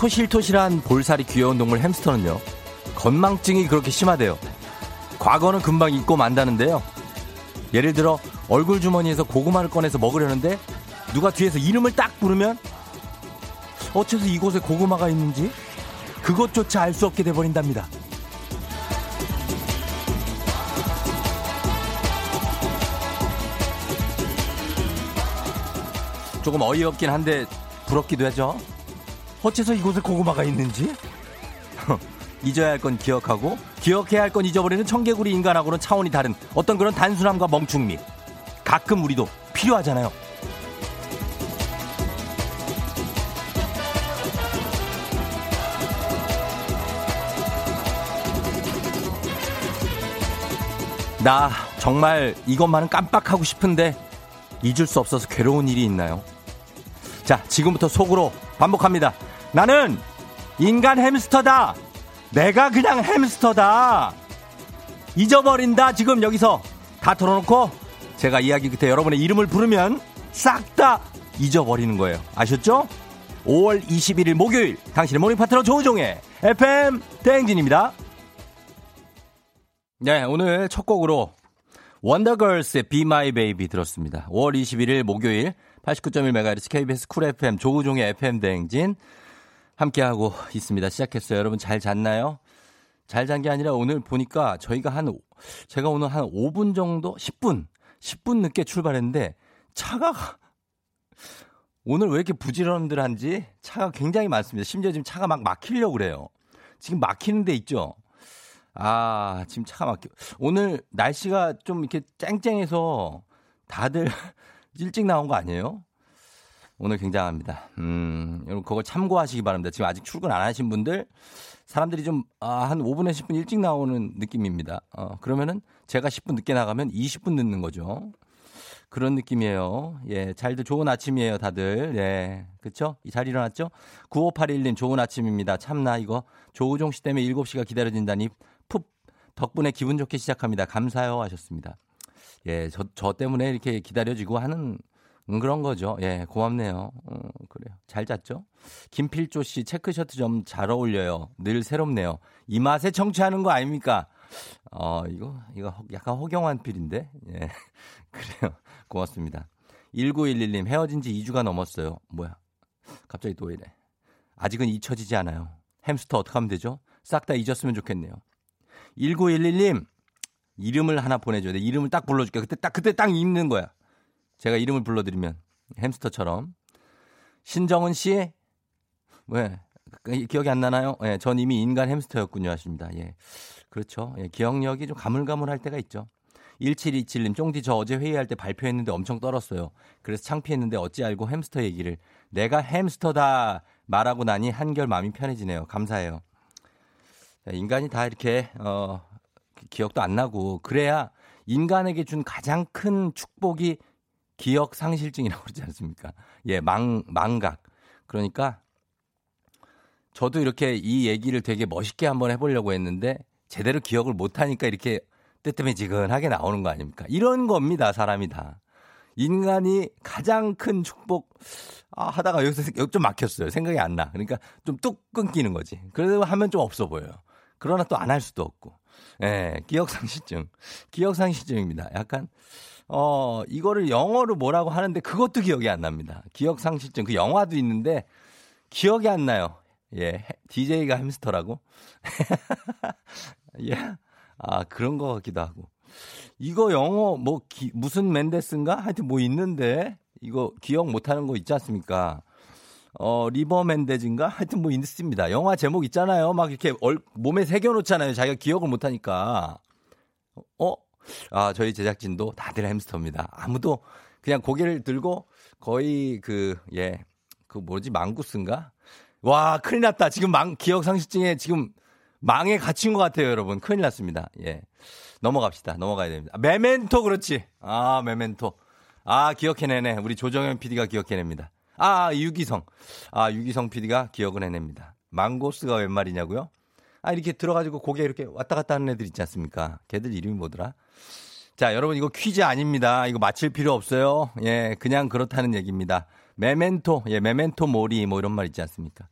토실토실한 볼살이 귀여운 동물 햄스터는요. 건망증이 그렇게 심하대요. 과거는 금방 잊고 만다는데요. 예를 들어 얼굴 주머니에서 고구마를 꺼내서 먹으려는데 누가 뒤에서 이름을 딱 부르면 어째서 이곳에 고구마가 있는지 그것조차 알 수 없게 돼버린답니다. 조금 어이없긴 한데 부럽기도 하죠. 어째서 이곳에 고구마가 있는지 잊어야 할 건 기억하고 기억해야 할 건 잊어버리는 청개구리 인간하고는 차원이 다른 어떤 그런 단순함과 멍충미 가끔 우리도 필요하잖아요. 나 정말 이것만은 깜빡하고 싶은데 잊을 수 없어서 괴로운 일이 있나요? 자, 지금부터 속으로 반복합니다. 나는 인간 햄스터다. 내가 그냥 햄스터다. 잊어버린다. 지금 여기서 다 털어놓고 제가 이야기 끝에 여러분의 이름을 부르면 싹 다 잊어버리는 거예요. 아셨죠? 5월 21일 목요일 당신의 morning 파트너 조우종의 FM 대행진입니다. 네, 오늘 첫 곡으로 원더걸스의 Be My Baby 들었습니다. 5월 21일 목요일 89.1MHz KBS 쿨 FM 조우종의 FM 대행진 함께하고 있습니다. 시작했어요. 여러분 잘 잤나요? 잘 잔 게 아니라 오늘 보니까 저희가 한, 제가 오늘 한 5분 정도? 10분? 10분 늦게 출발했는데 차가, 오늘 왜 이렇게 부지런들한지 차가 굉장히 많습니다. 심지어 지금 차가 막 막히려고 그래요. 지금 막히는 데 있죠? 아, 지금 차가 막혀. 오늘 날씨가 좀 이렇게 쨍쨍해서 다들 일찍 나온 거 아니에요? 오늘 굉장합니다. 음, 여러분 그걸 참고하시기 바랍니다. 지금 아직 출근 안 하신 분들 사람들이 좀, 아, 한 5분에 10분 일찍 나오는 느낌입니다. 어, 그러면은 제가 10분 늦게 나가면 20분 늦는 거죠. 그런 느낌이에요. 예, 잘들 좋은 아침이에요, 다들. 예, 그쵸? 잘 일어났죠? 9581님 좋은 아침입니다. 참나, 이거. 조우종 씨 때문에 7시가 기다려진다니 푹 덕분에 기분 좋게 시작합니다. 감사요 하셨습니다. 예, 저, 저 때문에 이렇게 기다려지고 하는 음, 그런 거죠. 예, 고맙네요. 어, 그래요. 잘 잤죠? 김필조 씨 체크 셔츠 좀 잘 어울려요. 늘 새롭네요. 이 맛에 청취하는 거 아닙니까? 어, 이거, 이거 약간 허경환 필인데? 예. 그래요. 고맙습니다. 1911님 헤어진 지 2주가 넘었어요. 뭐야? 갑자기 또 이래. 아직은 잊혀지지 않아요. 햄스터 어떻게 하면 되죠? 싹 다 잊었으면 좋겠네요. 1911님 이름을 하나 보내줘야 돼. 이름을 딱 불러줄게. 그때 딱 그때 딱 읽는 거야. 제가 이름을 불러드리면 햄스터처럼 신정은 씨 왜 기억이 안 나나요? 예, 전 이미 인간 햄스터였군요 하십니다. 예, 그렇죠. 예, 기억력이 좀 가물가물할 때가 있죠. 1727님, 쫑디 저 어제 회의할 때 발표했는데 엄청 떨었어요. 그래서 창피했는데 어찌 알고 햄스터 얘기를 내가 햄스터다 말하고 나니 한결 마음이 편해지네요. 감사해요. 인간이 다 이렇게 어 기억도 안 나고 그래야 인간에게 준 가장 큰 축복이 기억 상실증이라고 그러지 않습니까? 예, 망 망각. 그러니까 저도 이렇게 이 얘기를 되게 멋있게 한번 해보려고 했는데 제대로 기억을 못하니까 이렇게 뜨뜻해지근하게 나오는 거 아닙니까? 이런 겁니다, 사람이 다. 인간이 가장 큰 축복, 아, 하다가 여기서 여기 좀 막혔어요. 생각이 안 나. 그러니까 좀 뚝 끊기는 거지. 그래도 하면 좀 없어 보여요. 그러나 또 안 할 수도 없고. 예, 기억상실증. 기억상실증입니다. 약간, 어, 이거를 영어로 뭐라고 하는데 그것도 기억이 안 납니다. 기억상실증. 그 영화도 있는데 기억이 안 나요. 예, DJ가 햄스터라고? 예. 아, 그런 것 같기도 하고. 이거 영어 뭐 기, 무슨 맨데스인가? 하여튼 뭐 있는데 이거 기억 못 하는 거 있지 않습니까? 어, 리버 맨데즈인가? 하여튼 뭐 있습니다. 영화 제목 있잖아요. 막 이렇게 얼, 몸에 새겨 놓잖아요. 자기가 기억을 못 하니까. 어? 아, 저희 제작진도 다들 햄스터입니다. 아무도 그냥 고개를 들고 거의 그, 예, 그 뭐지, 망구스인가? 와, 큰일 났다. 지금 망, 기억 상실증에 지금 망에 갇힌 것 같아요, 여러분. 큰일 났습니다. 예. 넘어갑시다. 넘어가야 됩니다. 메멘토, 그렇지. 아, 메멘토. 아, 기억해내네. 우리 조정현 PD가 기억해냅니다. 아, 유기성. 아, 유기성 PD가 기억을 해냅니다. 망고스가 웬 말이냐고요? 아, 이렇게 들어가지고 고개 이렇게 왔다 갔다 하는 애들 있지 않습니까? 걔들 이름이 뭐더라? 자, 여러분 이거 퀴즈 아닙니다. 이거 맞힐 필요 없어요. 예, 그냥 그렇다는 얘기입니다. 메멘토, 예, memento mori 뭐 이런 말 있지 않습니까?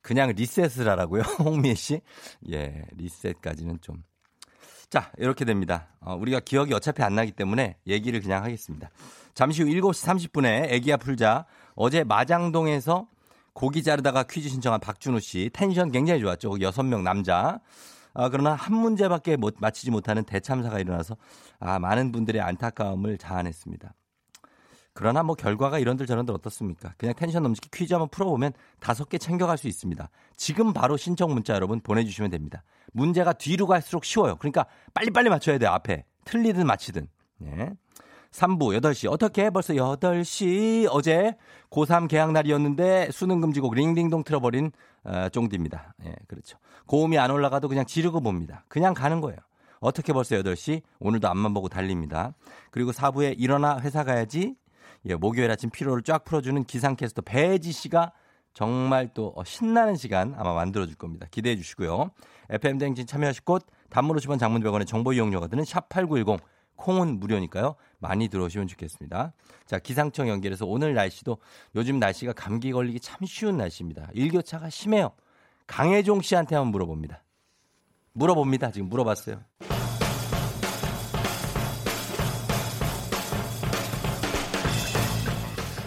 그냥 리셋을 하라고요, 홍미애 씨? 예, 리셋까지는 좀. 자, 이렇게 됩니다. 어, 우리가 기억이 어차피 안 나기 때문에 얘기를 그냥 하겠습니다. 잠시 후 7시 30분에 애기야 풀자. 어제 마장동에서 고기 자르다가 퀴즈 신청한 박준호 씨. 텐션 굉장히 좋았죠. 거기 6명 남자. 아, 그러나 한 문제밖에 못, 맞히지 못하는 대참사가 일어나서 아, 많은 분들의 안타까움을 자아냈습니다. 그러나 뭐 결과가 이런들 저런들 어떻습니까? 그냥 텐션 넘치게 퀴즈 한번 풀어보면 다섯 개 챙겨갈 수 있습니다. 지금 바로 신청 문자 여러분 보내주시면 됩니다. 문제가 뒤로 갈수록 쉬워요. 그러니까 빨리빨리 맞춰야 돼요. 앞에. 틀리든 맞히든. 네. 3부 8시. 어떻게 벌써 8시 어제 고3 개학 날이었는데 수능 금지곡 링딩동 틀어버린 어, 쫑디입니다. 예, 그렇죠. 고음이 안 올라가도 그냥 지르고 봅니다. 그냥 가는 거예요. 어떻게 벌써 8시? 오늘도 앞만 보고 달립니다. 그리고 4부에 일어나 회사 가야지. 예, 목요일 아침 피로를 쫙 풀어주는 기상캐스터 배지 씨가 정말 또 어, 신나는 시간 아마 만들어줄 겁니다. 기대해 주시고요. FM 댕진 참여하실 곳 단문 50원 장문 100원의 정보 이용료가 드는 샵8910 콩은 무료니까요. 많이 들어오시면 좋겠습니다. 자, 기상청 연결해서 오늘 날씨도 요즘 날씨가 감기 걸리기 참 쉬운 날씨입니다. 일교차가 심해요. 강혜종 씨한테 한번 물어봅니다. 물어봅니다. 지금 물어봤어요.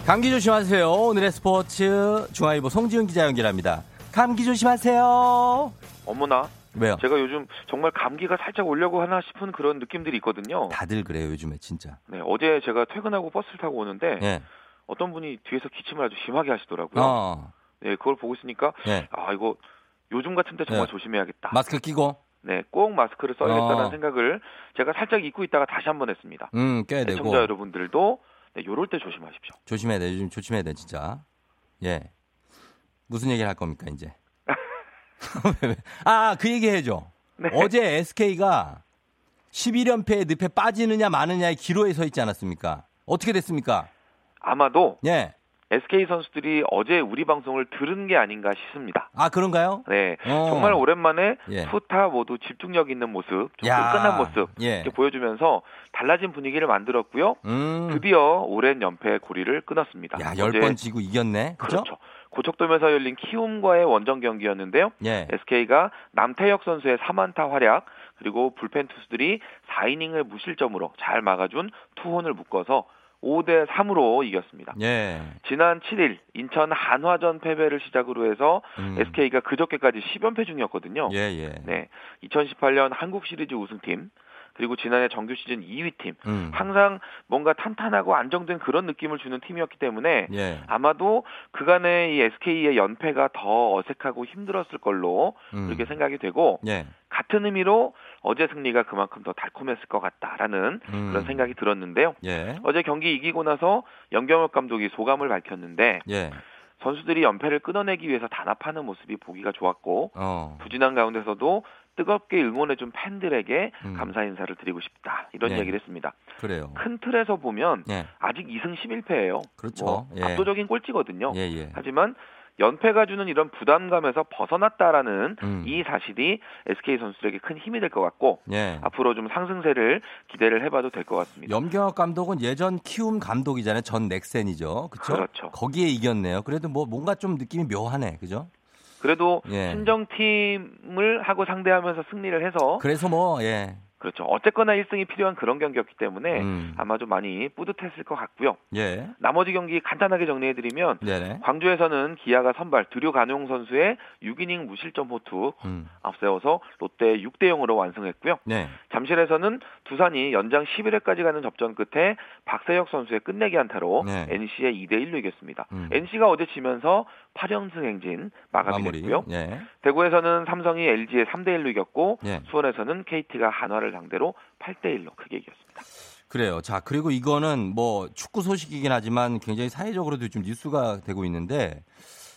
감기 조심하세요. 오늘의 스포츠 중앙일보 송지훈 기자 연결합니다. 감기 조심하세요. 어머나. 왜요? 제가 요즘 정말 감기가 살짝 오려고 하나 싶은 그런 느낌들이 있거든요. 다들 그래요, 요즘에 진짜. 네, 어제 제가 퇴근하고 버스를 타고 오는데 예. 어떤 분이 뒤에서 기침을 아주 심하게 하시더라고요. 어. 네, 그걸 보고 있으니까 예. 아, 이거 요즘 같은데 정말 네. 조심해야겠다. 마스크 끼고 네, 꼭 마스크를 써야겠다는 어. 생각을 제가 살짝 잊고 있다가 다시 한번 했습니다. 음, 껴야 되고. 청자 여러분들도 네, 요럴 때 조심하십시오. 조심해야 돼. 요즘 조심해야 돼, 진짜. 예. 무슨 얘기를 할 겁니까, 이제? 아, 그 얘기 해줘. 네. 어제 SK가 11연패의 늪에 빠지느냐 마느냐의 기로에 서 있지 않았습니까? 어떻게 됐습니까? 아마도 예. SK 선수들이 어제 우리 방송을 들은 게 아닌가 싶습니다. 아, 그런가요? 네, 어. 정말 오랜만에 예. 투타 모두 집중력 있는 모습, 좀 야. 끈끈한 모습 예. 이렇게 보여주면서 달라진 분위기를 만들었고요. 음. 드디어 오랜 연패 고리를 끊었습니다. 야, 어제- 열번 지고 이겼네. 그죠? 그렇죠. 고척돔에서 열린 키움과의 원정 경기였는데요. 예. SK가 남태혁 선수의 3안타 활약 그리고 불펜 투수들이 4이닝을 무실점으로 잘 막아준 투혼을 묶어서 5대 3으로 이겼습니다. 예. 지난 7일 인천 한화전 패배를 시작으로 해서 음. SK가 그저께까지 10연패 중이었거든요. 예, 예. 네. 2018년 한국 시리즈 우승팀 그리고 지난해 정규 시즌 2위 팀. 음. 항상 뭔가 탄탄하고 안정된 그런 느낌을 주는 팀이었기 때문에 예. 아마도 그간의 이 SK의 연패가 더 어색하고 힘들었을 걸로 음. 그렇게 생각이 되고 예. 같은 의미로 어제 승리가 그만큼 더 달콤했을 것 같다라는 음. 그런 생각이 들었는데요. 예. 어제 경기 이기고 나서 연경엽 감독이 소감을 밝혔는데 예. 선수들이 연패를 끊어내기 위해서 단합하는 모습이 보기가 좋았고 어. 부진한 가운데서도 뜨겁게 응원해준 팬들에게 음. 감사 인사를 드리고 싶다 이런 네. 얘기를 했습니다. 그래요. 큰 틀에서 보면 예. 아직 2승 11패예요. 그렇죠. 예. 압도적인 꼴찌거든요. 예, 예. 하지만 연패가 주는 이런 부담감에서 벗어났다라는 음. 이 사실이 SK 선수들에게 큰 힘이 될 것 같고 예. 앞으로 좀 상승세를 기대를 해봐도 될 것 같습니다. 염경엽 감독은 예전 키움 감독이잖아요. 전 넥센이죠. 그렇죠? 그렇죠. 거기에 이겼네요. 그래도 뭐 뭔가 좀 느낌이 묘하네. 그죠? 그래도 예. 친정팀을 하고 상대하면서 승리를 해서 그래서 뭐 예. 그렇죠. 어쨌거나 1승이 필요한 그런 경기였기 때문에 음. 아마 좀 많이 뿌듯했을 것 같고요. 예. 나머지 경기 간단하게 정리해드리면 네네. 광주에서는 기아가 선발 드류 간용 선수의 6이닝 무실점 호투 음. 앞세워서 롯데 6대 0으로 완승했고요. 네. 잠실에서는 두산이 연장 11회까지 가는 접전 끝에 박세혁 선수의 끝내기 안타로 네. NC의 2대 1로 이겼습니다. 음. NC가 어제 지면서 8연승 행진. 마감이됐고요. 예. 대구에서는 삼성이 LG의 3대 1로 이겼고 예. 수원에서는 KT가 한화를 상대로 8대 1로 크게 이겼습니다. 그래요. 자, 그리고 이거는 뭐 축구 소식이긴 하지만 굉장히 사회적으로도 좀 뉴스가 되고 있는데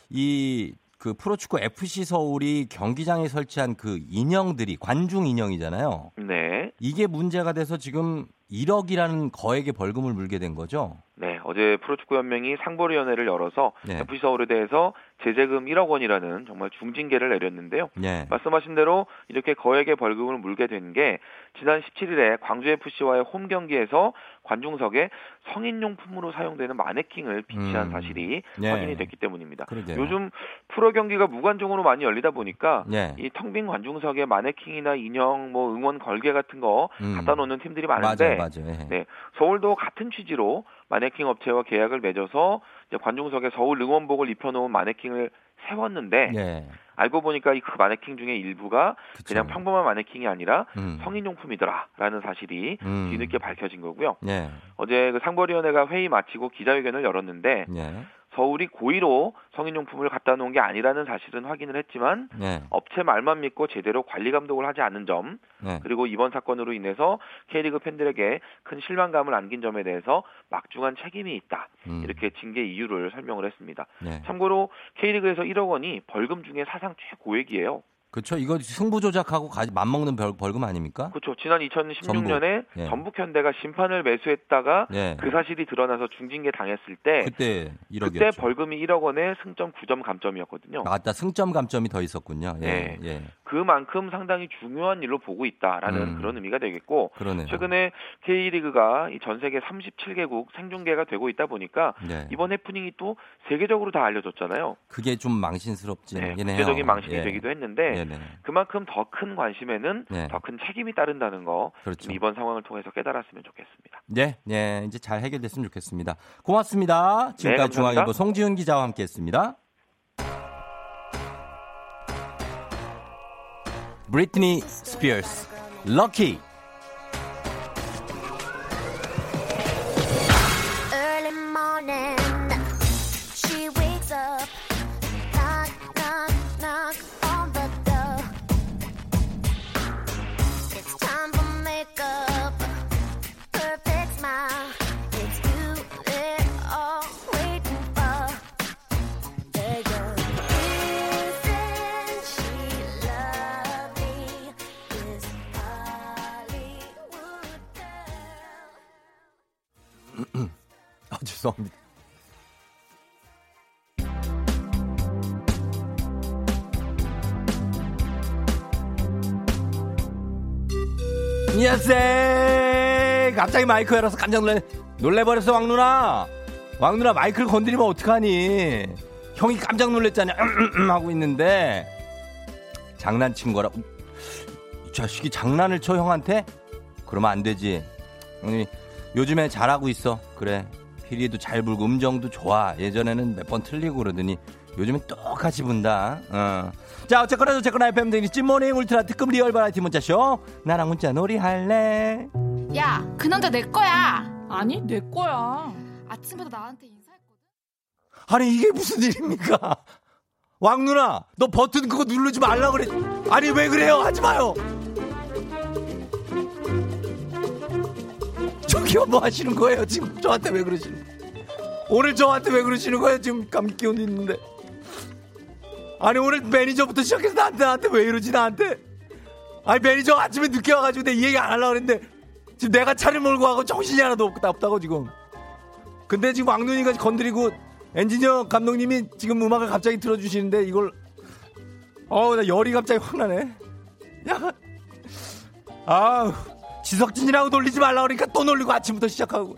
이 그 프로축구 FC 서울이 경기장에 설치한 그 인형들이 관중 인형이잖아요. 네. 이게 문제가 돼서 지금 1억이라는 거액의 벌금을 물게 된 거죠. 네, 어제 프로축구연맹이 상보위원회를 열어서 네. FC 서울에 대해서 제재금 1억 원이라는 정말 중징계를 내렸는데요. 예. 말씀하신 대로 이렇게 거액의 벌금을 물게 된 게 지난 17일에 광주 FC와의 홈 경기에서 관중석에 성인용품으로 사용되는 마네킹을 비치한 음. 사실이 예. 확인이 됐기 때문입니다. 그러게요. 요즘 프로 경기가 무관중으로 많이 열리다 보니까 예. 이텅 빈 관중석에 마네킹이나 인형, 뭐 응원 걸개 같은 거 음. 갖다 놓는 팀들이 많은데 맞아요, 맞아요. 예. 네, 서울도 같은 취지로 마네킹 업체와 계약을 맺어서 이제 관중석에 서울 응원복을 입혀놓은 마네킹을 세웠는데 예. 알고 보니까 이 그 마네킹 중에 일부가 그쵸. 그냥 평범한 마네킹이 아니라 음. 성인용품이더라라는 사실이 음. 뒤늦게 밝혀진 거고요. 예. 어제 그 상벌위원회가 회의 마치고 기자회견을 열었는데 예. 서울이 고의로 성인용품을 갖다 놓은 게 아니라는 사실은 확인을 했지만 예. 업체 말만 믿고 제대로 관리 감독을 하지 않은 점 예. 그리고 이번 사건으로 인해서 K리그 팬들에게 큰 실망감을 안긴 점에 대해서 막중한 책임이 있다. 음. 이렇게 징계 이유를 설명을 했습니다. 예. 참고로 K리그에서 1억 원이 벌금 중에 사상 최고액이에요. 그렇죠. 이거 승부 조작하고 가 맞먹는 벌, 벌금 아닙니까? 그렇죠. 지난 2016년에 예. 전북 현대가 심판을 매수했다가 예. 그 사실이 드러나서 중징계 당했을 때 그때 1억이었죠. 그때 벌금이 1억 원에 승점 9점 감점이었거든요. 맞다. 승점 감점이 더 있었군요. 예. 네. 예. 그만큼 상당히 중요한 일로 보고 있다라는 음. 그런 의미가 되겠고 그러네요. 최근에 K리그가 이전 세계 37개국 생중계가 되고 있다 보니까 네. 이번 해프닝이 또 세계적으로 다 알려졌잖아요. 그게 좀 망신스럽지는 네. 국제적인 망신이 예. 되기도 했는데 네네. 그만큼 더 큰 관심에는 네. 더큰 책임이 따른다는 거 그렇죠. 좀 이번 상황을 통해서 깨달았으면 좋겠습니다. 네, 네, 이제 잘 해결됐으면 좋겠습니다. 고맙습니다. 지금까지 네. 중앙일보 송지훈 기자와 함께했습니다. 브리트니 스피어스, 럭키. 죄송합니다. 안녕하세요. 갑자기 마이크 열어서 깜짝 놀래, 놀래버렸어, 왕 누나. 왕 누나 마이크를 건드리면 어떡하니? 형이 깜짝 놀랐잖아. 하고 있는데. 장난친 거라. 이 자식이 장난을 쳐, 형한테? 그러면 안 되지. 형님, 요즘에 잘하고 있어. 그래. 피리도 잘 불고 음정도 좋아. 예전에는 몇 번 틀리고 그러더니 요즘엔 똑같이 분다. 어. 자, 어쨌거나 저쨌거나 FM 등이 찐모닝 울트라 특급 real variety 문자쇼. 나랑 문자 놀이 할래? 야, 그 남자 내 거야. 아니 내 거야. 아침부터 나한테 인사했거든. 아니 이게 무슨 일입니까? 왕 누나, 너 버튼 그거 누르지 말라 그래. 아니 왜 그래요? 하지 마요. 저기요 뭐 하시는 거예요? 지금 저한테 왜 그러시는? 오늘 저한테 왜 그러시는 거예요? 지금 감기 기운 있는데. 아니 오늘 매니저부터 시작해서 나한테 나한테 왜 이러지 나한테? 아니 매니저 아침에 늦게 와가지고 내이 얘기 안 하려고 그랬는데 지금 내가 차를 몰고 가고 정신이 하나도 없고 없다고 지금. 근데 지금 왕눈이가 건드리고 엔지니어 감독님이 지금 음악을 갑자기 틀어주시는데 이걸 어우 나 열이 갑자기 확 나네. 야, 아우 지석진이라고 놀리지 말라 그러니까 또 놀리고 아침부터 시작하고.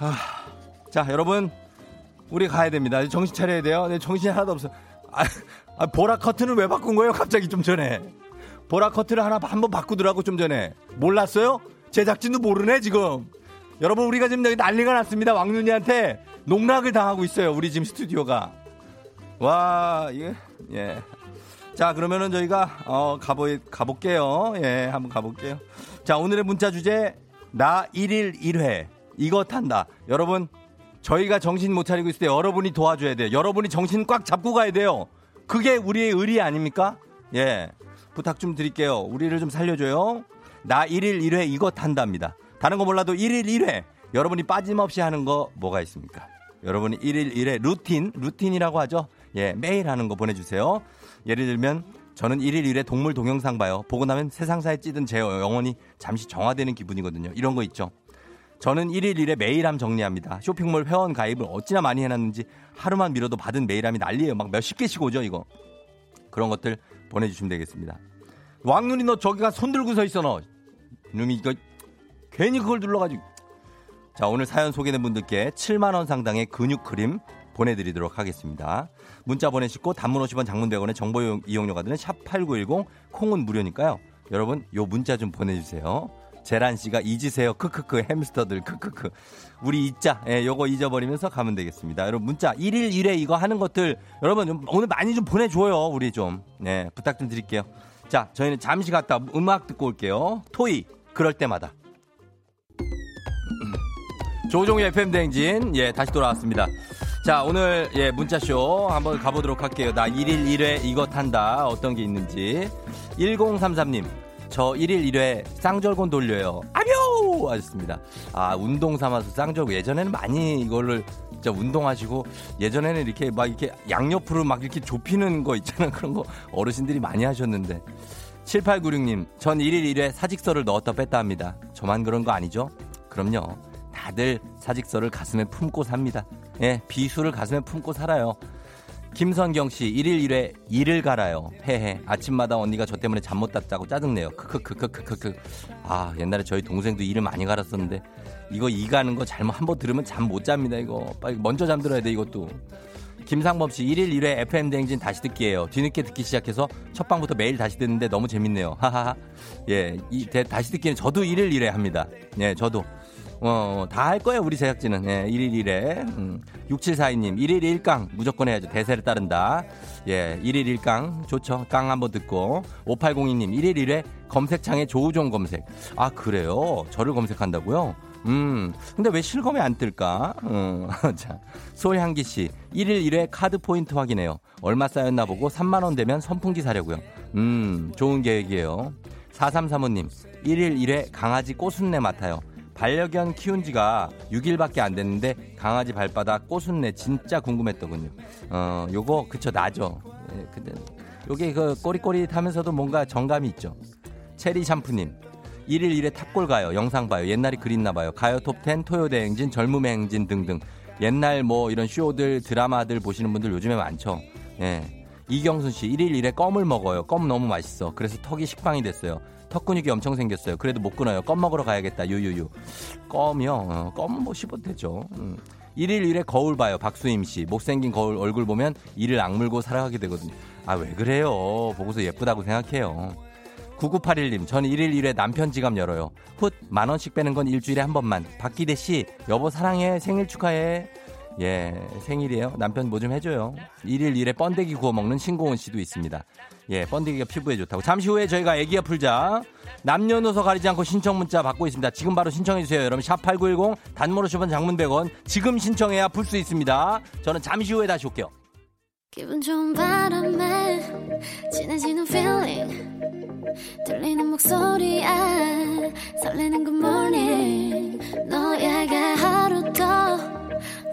아, 자 여러분 우리 가야 됩니다. 정신 차려야 돼요. 네, 정신이 하나도 없어. 아, 아, 보라 커튼을 왜 바꾼 거예요? 갑자기 좀 전에. 보라 커튼을 하나 한번 바꾸더라고 좀 전에. 몰랐어요? 제작진도 모르네 지금. 여러분 우리가 지금 여기 난리가 났습니다. 왕눈이한테 농락을 당하고 있어요. 우리 지금 스튜디오가. 와 이게 예. 자 그러면은 저희가 어 가보 가볼게요. 예 한번 가볼게요. 자 오늘의 문자 주제 나 1일 1회 이거 탄다. 여러분 저희가 정신 못 차리고 있을 때 여러분이 도와줘야 돼요. 여러분이 정신 꽉 잡고 가야 돼요. 그게 우리의 의리 아닙니까? 예. 부탁 좀 드릴게요. 우리를 좀 살려줘요. 나 1일 1회 이거 탄답니다. 다른 거 몰라도 1일 1회 여러분이 빠짐없이 하는 거 뭐가 있습니까? 여러분이 1일 1회 루틴, 루틴이라고 하죠. 예, 매일 하는 거 보내주세요. 예를 들면 저는 1일 1회 동물 동영상 봐요. 보고 나면 세상사에 찌든 제 영혼이 잠시 정화되는 기분이거든요. 이런 거 있죠. 저는 1일 1회 메일함 정리합니다. 쇼핑몰 회원 가입을 어찌나 많이 해놨는지 하루만 미뤄도 받은 메일함이 난리예요. 막 몇십 개씩 오죠, 이거. 그런 것들 보내주시면 되겠습니다. 왕눈이 너 저기 가 손 들고 서 있어, 너. 이놈이 이거 괜히 그걸 눌러가지고. 자, 오늘 사연 소개된 분들께 7만 원 상당의 근육 크림 보내드리도록 하겠습니다. 문자 보내시고 단문 50원 장문 100원의 정보 이용- 이용료가 드는 샵8910 콩은 무료니까요. 여러분 요 문자 좀 보내주세요. 재란 씨가 잊으세요. 크크크 햄스터들 크크크. 우리 잊자. 예, 요거 잊어버리면서 가면 되겠습니다. 여러분 문자 1일 1회 이거 하는 것들 여러분 좀 오늘 많이 좀 보내줘요. 우리 좀. 네, 부탁 좀 드릴게요. 자, 저희는 잠시 갔다 음악 듣고 올게요. 토이 그럴 때마다. 조종의 FM 대행진 예 다시 돌아왔습니다. 자 오늘 예 문자쇼 한번 가보도록 할게요. 나 1일 1회 이거 탄다 어떤 게 있는지 1033님 저 1일 1회 쌍절곤 돌려요. 아뇨 하셨습니다. 아 운동 삼아서 쌍절곤 예전에는 많이 이거를 진짜 운동하시고 예전에는 이렇게 막 이렇게 양옆으로 막 이렇게 좁히는 거 있잖아 그런 거 어르신들이 많이 하셨는데 7896님, 전 1일 1회 사직서를 넣었다 뺐다 합니다. 저만 그런 거 아니죠? 그럼요. 다들 사직서를 가슴에 품고 삽니다. 예, 비수를 가슴에 품고 살아요. 김선경 씨, 1일 1회 일을 갈아요. 헤헤. 아침마다 언니가 저 때문에 잠 못 잤다고 짜증내요. 크크크크크크크. 아, 옛날에 저희 동생도 일을 많이 갈았었는데 이거 이 가는 거 잘못 한 번 들으면 잠 못 잡니다, 이거. 빨리 먼저 잠들어야 돼, 이것도. 김상범 씨 1일 1회 FM 대행진 다시 듣기예요. 뒤늦게 듣기 시작해서 첫 방부터 매일 다시 듣는데 너무 재밌네요. 하하하. 예, 이 대- 다시 듣기는 저도 1일 1회 합니다. 예, 저도. 어, 다 할 거예요, 우리 제작진은. 예, 1일 1회. 음, 6742님, 1일 1강 무조건 해야죠. 대세를 따른다. 예, 1일 1강. 좋죠. 깡 한번 듣고. 5802님, 1일 1회 검색창에 조우종 검색. 아, 그래요? 저를 검색한다고요? 음, 근데 왜 실검에 안 뜰까? 음, 자, 소향기 씨, 1일 1회 카드 포인트 확인해요. 얼마 쌓였나 보고 3만원 되면 선풍기 사려고요. 음, 좋은 계획이에요. 4335님, 1일 1회 강아지 꼬순내 맡아요. 반려견 키운 지가 6일밖에 안 됐는데 강아지 발바닥 꼬순내 진짜 궁금했더군요. 어, 요거 그쵸 나죠. 예, 근데 요게 그 꼬리꼬리하면서도 뭔가 정감이 있죠. 체리 샴푸님. 1일 1회 탑골 가요. 영상 봐요. 옛날이 그립나 봐요. 가요 톱10, 토요대 행진, 젊음의 행진 등등. 옛날 뭐 이런 쇼들, 드라마들 보시는 분들 요즘에 많죠. 예. 이경순 씨, 1일 1회 껌을 먹어요. 껌 너무 맛있어. 그래서 턱이 식빵이 됐어요. 턱 근육이 엄청 생겼어요. 그래도 못 끊어요. 껌 먹으러 가야겠다. 유유유. 껌이요? 어, 껌은 뭐 씹어도 되죠. 음. 1일 1회 거울 봐요. 박수임 씨. 못생긴 거울 얼굴 보면 이를 악물고 살아가게 되거든요. 아, 왜 그래요? 보고서 예쁘다고 생각해요. 9981님, 전 1일 1회 남편 지갑 열어요. 훗, 만 원씩 빼는 건 일주일에 한 번만. 박기대 씨, 여보 사랑해. 생일 축하해. 예, 생일이에요. 남편 뭐 좀 해줘요. 1일 1회 번데기 구워 먹는 신고은 씨도 있습니다. 예, 번데기가 피부에 좋다고. 잠시 후에 저희가 애기야 풀자. 남녀노소 가리지 않고 신청 문자 받고 있습니다. 지금 바로 신청해주세요. 여러분, 샵8910, 단문 50원 장문 100원. 지금 신청해야 풀 수 있습니다. 저는 잠시 후에 다시 올게요. 기분 좋은 바람에 진해지는 feeling 들리는 목소리에 설레는 good morning 너에게 하루 더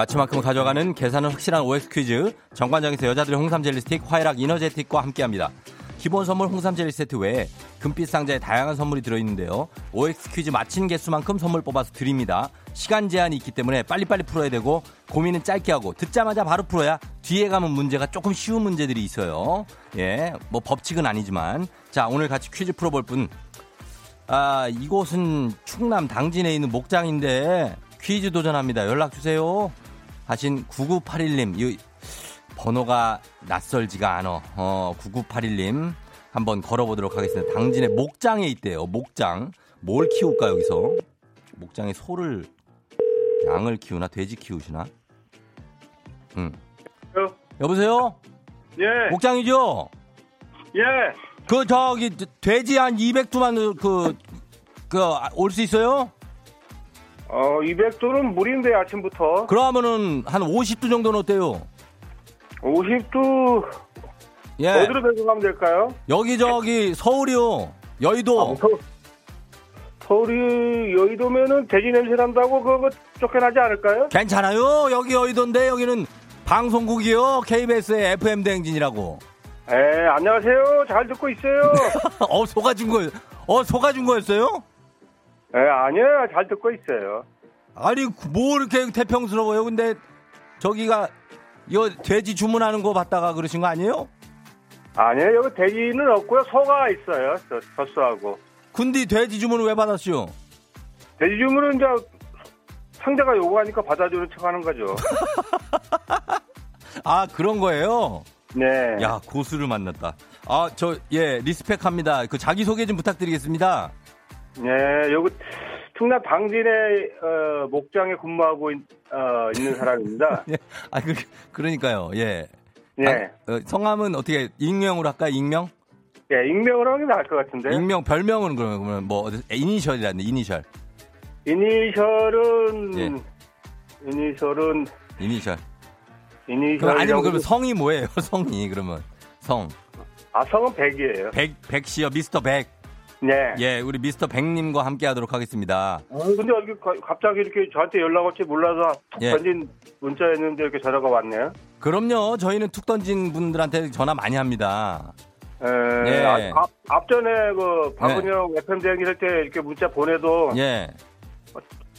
마치만큼 가져가는 계산은 확실한 OX 퀴즈. 정관장에서 여자들의 홍삼 젤리 스틱, 화해락 이너제틱과 함께합니다. 기본 선물 홍삼 젤리 세트 외에 금빛 상자에 다양한 선물이 들어있는데요. OX 퀴즈 마친 개수만큼 선물 뽑아서 드립니다. 시간 제한이 있기 때문에 빨리빨리 풀어야 되고 고민은 짧게 하고 듣자마자 바로 풀어야 뒤에 가면 문제가 조금 쉬운 문제들이 있어요. 예, 뭐 법칙은 아니지만 자 오늘 같이 퀴즈 풀어볼 분. 아 이곳은 충남 당진에 있는 목장인데 퀴즈 도전합니다. 연락 주세요. 하신 9981님 이 번호가 낯설지가 않어. 어 9981님 한번 걸어보도록 하겠습니다. 당진에 목장에 있대요. 목장 뭘 키울까 여기서? 목장에 소를 양을 키우나 돼지 키우시나? 응. 여- 여보세요? 예, 목장이죠? 예. 그 저기 돼지 한 200두만 그 그 올 수 있어요? 어, 200도는 무리인데 아침부터. 그러면은 한 50두 정도는 어때요? 50도 예. 어디로 배송하면 될까요? 여기 저기 서울이요. 여의도. 아, 서, 서울이 여의도면은 돼지 냄새 난다고 그거 쫓겨나지 않을까요? 괜찮아요. 여기 여의도인데 여기는 방송국이요. KBS의 FM 대행진이라고. 에, 안녕하세요. 잘 듣고 있어요. 어 속아준 거. 어 속아준 거였어요? 에, 아니에요. 잘 듣고 있어요. 아니 뭐 이렇게 태평스러워요. 근데 저기가 이거 돼지 주문하는 거 봤다가 그러신 거 아니에요? 아니에요. 여기 돼지는 없고요. 소가 있어요. 저, 젖소하고. 근데 돼지 주문을 왜 받았어요? 돼지 주문은 이제 상대가 요구하니까 받아주는 척 하는 거죠. 아 그런 거예요. 네. 야 고수를 만났다. 아 저 예 respect 합니다. 그 자기 소개 좀 부탁드리겠습니다. 네, 여기 충남 당진의 어, 목장에 근무하고 있, 어, 있는 사람입니다. 예. 아 그, 그러니까요. 예. 네. 아, 어, 성함은 어떻게 익명으로 할까요? 익명? 예, 익명으로 하는 게 나을 것 같은데. 익명 별명은 그러면 그러면 뭐 어디- 이니셜이라는 이니셜. 이니셜은 예. 이니셜은 이니셜. 이니셜 그럼 아니면 그러면 성이 뭐예요? 성이 그러면 성. 아 성은 백이에요. 백 백씨요 미스터 백. 네. 예, 우리 미스터 백님과 함께 하도록 하겠습니다. 어, 근데 여기 가- 갑자기 이렇게 저한테 연락 올지 몰라서 툭 예. 던진 문자였는데 이렇게 전화가 왔네요. 그럼요. 저희는 툭 던진 분들한테 전화 많이 합니다. 에, 예. 아, 앞, 앞전에 그 박은영 FM 대행진 할때 이렇게 문자 보내도 예.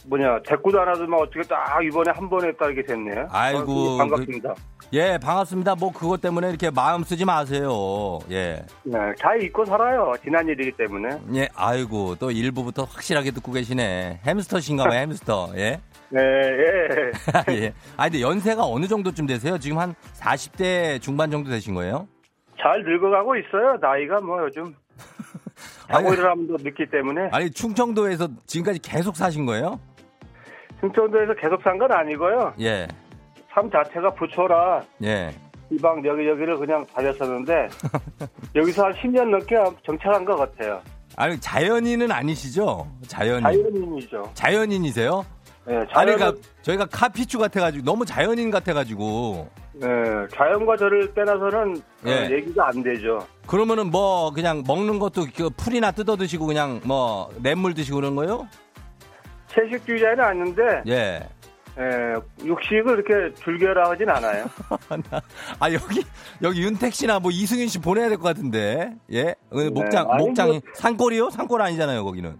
뭐냐 대꾸도 안 하더만 어떻게 딱 이번에 한 번에 딱 이렇게 됐네요. 아이고, 어, 반갑습니다. 예, 반갑습니다. 뭐 그것 때문에 이렇게 마음 쓰지 마세요. 예. 네, 잘 잊고 살아요. 지난 일이기 때문에. 예, 아이고, 또 일부부터 확실하게 듣고 계시네. 햄스터신가 봐요, 햄스터. 예. 네, 예. 예. 아, 근데 연세가 어느 정도쯤 되세요? 지금 한 40대 중반 정도 되신 거예요? 잘 늙어가고 있어요. 나이가 뭐 요즘 일어나면 더 늦기 때문에 아니, 충청도에서 지금까지 계속 사신 거예요? 충청도에서 계속 산 건 아니고요. 예. 삶 자체가 부초라 예. 이방 여기저기를 그냥 다녔었는데 여기서 한 10년 넘게 정착한 것 같아요. 아니, 자연인은 아니시죠? 자연인. 자연인이죠. 자연인이세요? 네, 아니, 자연, 그러니까 저희가 카피추 같아가지고 너무 자연인 같아가지고 네, 자연과 저를 빼놔서는 어, 예. 얘기가 안 되죠. 그러면은 뭐 그냥 먹는 것도 그 풀이나 뜯어 드시고 그냥 뭐 냇물 드시고 그런 거요? 채식주의자는 아닌데 예. 예, 육식을 이렇게 즐겨라 하진 않아요. 아 여기 여기 윤택 씨나 뭐 이승윤 씨 보내야 될 것 같은데 예 어, 목장 네. 아니, 목장이 뭐- 산골이요? 산골 아니잖아요 거기는.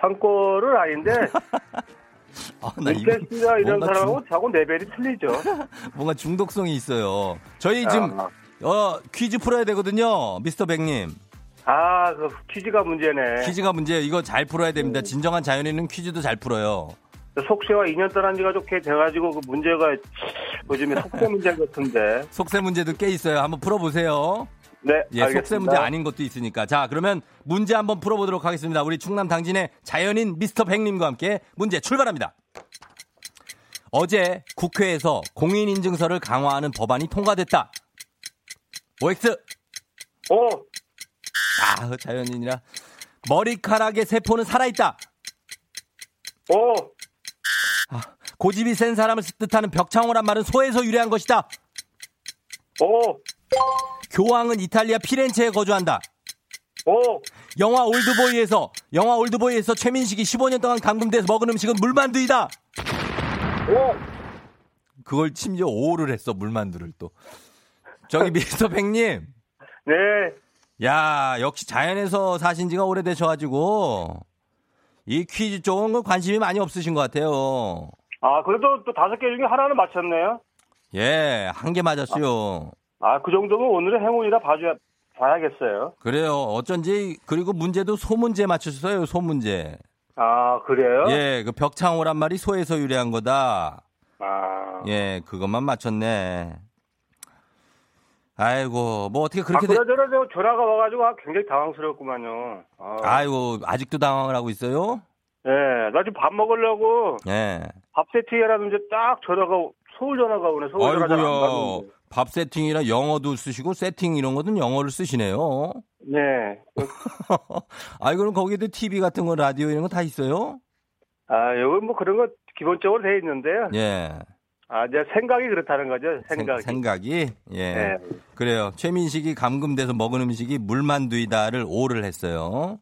산골은 아닌데 아, 나 이거 윤택 씨나 이런 사람하고 자고 레벨이 틀리죠. 뭔가 중독성이 있어요. 저희 지금 아, 어 퀴즈 풀어야 되거든요, 미스터 백님. 아, 그 퀴즈가 문제네. 퀴즈가 문제 이거 잘 풀어야 됩니다. 음. 진정한 자연인은 퀴즈도 잘 풀어요. 속세와 2년 떠난 지가 좋게 돼가지고 그 문제가 요즘에 속세 문제 같은데. 속세 문제도 꽤 있어요. 한번 풀어보세요. 네, 예, 알겠습니다. 속세 문제 아닌 것도 있으니까. 자, 그러면 문제 한번 풀어보도록 하겠습니다. 우리 충남 당진의 자연인 미스터 백님과 함께 문제 출발합니다. 어제 국회에서 공인인증서를 강화하는 법안이 통과됐다. OX. 오, 아, 자연인이라. 머리카락의 세포는 살아있다. 오, 고집이 센 사람을 뜻하는 벽창호란 말은 소에서 유래한 것이다. 오, 교황은 이탈리아 피렌체에 거주한다. 오, 영화 올드보이에서 영화 올드보이에서 최민식이 15년 동안 감금돼서 먹은 음식은 물만두이다. 오. 그걸 심지어 오를 했어 물만두를 또. 저기 미스터 백님, 네, 야 역시 자연에서 사신 지가 오래되셔가지고 이 퀴즈 쪽은 그 관심이 많이 없으신 것 같아요. 아, 그래도 또 다섯 개 중에 하나는 맞췄네요. 예, 한 개 맞았어요. 아, 그 정도면 오늘의 행운이라 봐줘야, 봐야겠어요. 그래요. 어쩐지 그리고 문제도 소문제 맞추셨어요. 소문제. 아, 그래요? 예, 그 벽창호란 말이 소에서 유래한 거다. 아, 예, 그것만 맞췄네. 아이고, 뭐 어떻게 아, 그렇게 돼? 그러저러 저 전화가 와가지고 아, 굉장히 당황스럽구만요. 아, 아이고, 아직도 당황을 하고 있어요? 예, 나 지금 밥 먹으려고 예. 밥 세팅해라는데 딱 전화가, 서울 전화가 오네, 서울 아이고야. 받는데. 밥 세팅이라 영어도 쓰시고 세팅 이런 것은 영어를 쓰시네요. 네. 아이 그럼 거기도 TV 같은 거 라디오 이런 거 다 있어요? 아, 여기 뭐 그런 거 기본적으로 돼 있는데요. 예. 아, 이제 생각이 그렇다는 거죠. 생각이. 생 각, 이 예. 네. 그래요. 최민식이 감금돼서 먹은 음식이 물만두이다를 O를 했어요.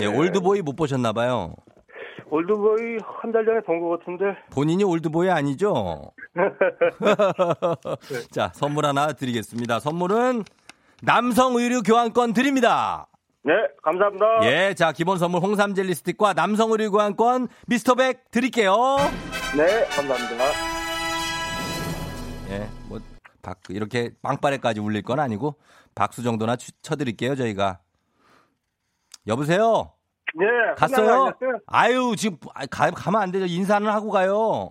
예, 네. 올드보이 못 보셨나 봐요. 올드보이 한 달 전에 본 것 같은데. 본인이 올드보이 아니죠? 자, 선물 하나 드리겠습니다. 선물은 남성 의류 교환권 드립니다. 네, 감사합니다. 예, 자, 기본 선물 홍삼 젤리 스틱과 남성 의류 교환권 미스터 백 드릴게요. 네, 감사합니다. 예, 뭐, 박, 이렇게 빵빠레까지 울릴 건 아니고 박수 정도나 치- 쳐드릴게요, 저희가. 여보세요? 네, 갔어요? 아유, 지금 아, 가, 가면 안 되죠. 인사는 하고 가요.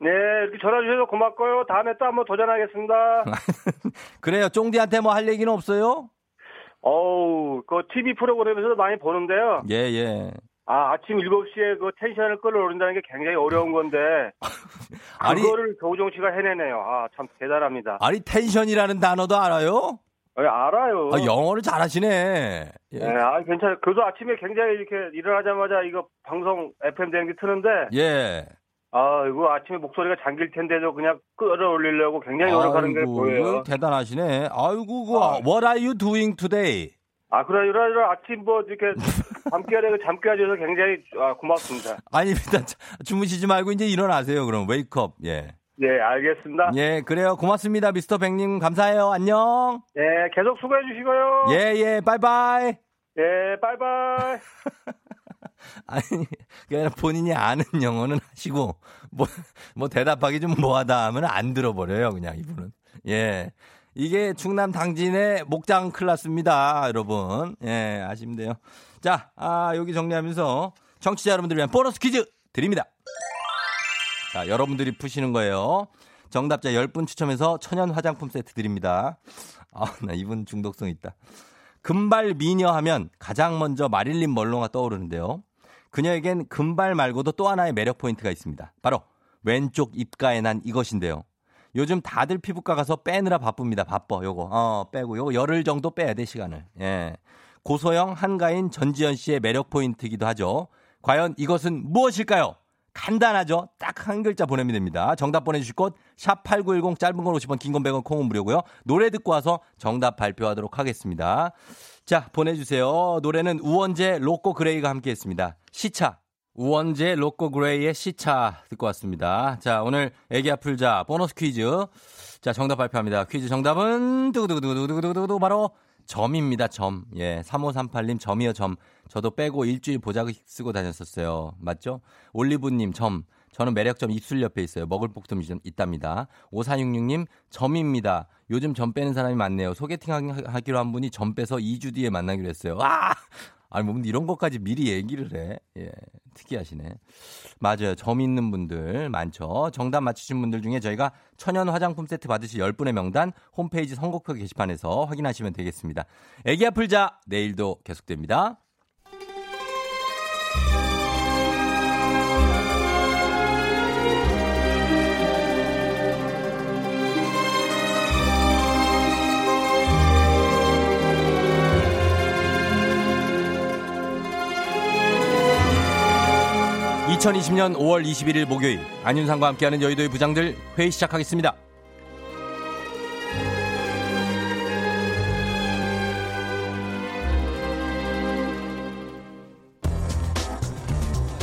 네, 이렇게 전화 주셔서 고맙고요. 다음에 또 한번 도전하겠습니다. 그래요. 쫑디한테 뭐 할 얘기는 없어요? 어우, 그 TV 프로그램에서도 많이 보는데요. 예, 예. 아, 아침 7시에 그 텐션을 끌어올린다는 게 굉장히 어려운 건데, 아니, 그거를 조우종 씨가 해내네요. 아, 참 대단합니다. 아니, 텐션이라는 단어도 알아요? 아, 알아요. 아, 영어를 잘하시네. 예. 네, 아, 괜찮아요. 그래도 아침에 굉장히 이렇게 일어나자마자 이거 방송 FM 대행기 트는데, 예. 아, 이거 아침에 목소리가 잠길 텐데도 그냥 끌어올리려고 굉장히 노력하는 게 보여요. 대단하시네. 아이고, 그, 아. what are you doing today? 아, 그래, 이래, 아침 뭐, 이렇게, 잠결에 잠 깨 줘서 굉장히, 아, 고맙습니다. 아닙니다. 자, 주무시지 말고 이제 일어나세요. 그럼 wake up. 예. 네, 알겠습니다. 예, 그래요. 고맙습니다. 미스터 백님 감사해요. 안녕. 네, 계속 수고해 주시고요. 예, 예. 바이바이. 예, 바이바이. 아니, 그냥 본인이 아는 영어는 하시고, 뭐, 뭐 대답하기 좀 뭐하다 하면 안 들어버려요, 그냥 이분은. 예. 이게 충남 당진의 목장 클라스입니다, 여러분. 예, 아시면 돼요. 자, 아, 여기 정리하면서 청취자 여러분들 위한 보너스 퀴즈 드립니다. 자, 여러분들이 푸시는 거예요. 정답자 10분 추첨해서 천연 화장품 세트 드립니다. 아, 나 이분 중독성 있다. 금발 미녀 하면 가장 먼저 마릴린 멀로가 떠오르는데요. 그녀에겐 금발 말고도 또 하나의 매력 포인트가 있습니다. 바로 왼쪽 입가에 난 이것인데요. 요즘 다들 피부과 가서 빼느라 바쁩니다. 바빠, 요거. 어, 빼고. 요거 열흘 정도 빼야 돼, 시간을. 예. 고소영, 한가인, 전지현 씨의 매력 포인트이기도 하죠. 과연 이것은 무엇일까요? 간단하죠? 딱 한 글자 보내면 됩니다. 정답 보내주실 곳, 샵8910 짧은 건 50원, 긴 건 100원, 콩은 무료고요. 노래 듣고 와서 정답 발표하도록 하겠습니다. 자, 보내주세요. 노래는 우원재, 로꼬 그레이가 함께 했습니다. 시차. 우원재, 로꼬 그레이의 시차 듣고 왔습니다. 자, 오늘 애기 아플자 보너스 퀴즈. 자, 정답 발표합니다. 퀴즈 정답은 두구두구두구두구두구 바로 점입니다. 점. 예, 3538님 점이요 점. 저도 빼고 일주일 보자기 쓰고 다녔었어요. 맞죠? 올리브 님 점. 저는 매력점 입술 옆에 있어요. 먹을 복tum이 좀 있답니다. 5466님 점입니다. 요즘 점 빼는 사람이 많네요. 소개팅 하- 하기로 한 분이 점 빼서 2주 뒤에 만나기로 했어요. 아! 아니, 뭐 이런 것까지 미리 얘기를 해. 예, 특이하시네. 맞아요. 점 있는 분들 많죠. 정답 맞추신 분들 중에 저희가 천연 화장품 세트 받으실 10분의 명단 홈페이지 선곡표 게시판에서 확인하시면 되겠습니다. 애기 아플자 내일도 계속됩니다. (2020년 5월 21일) 목요일 안윤상과 함께하는 여의도의 부장들 회의 시작하겠습니다.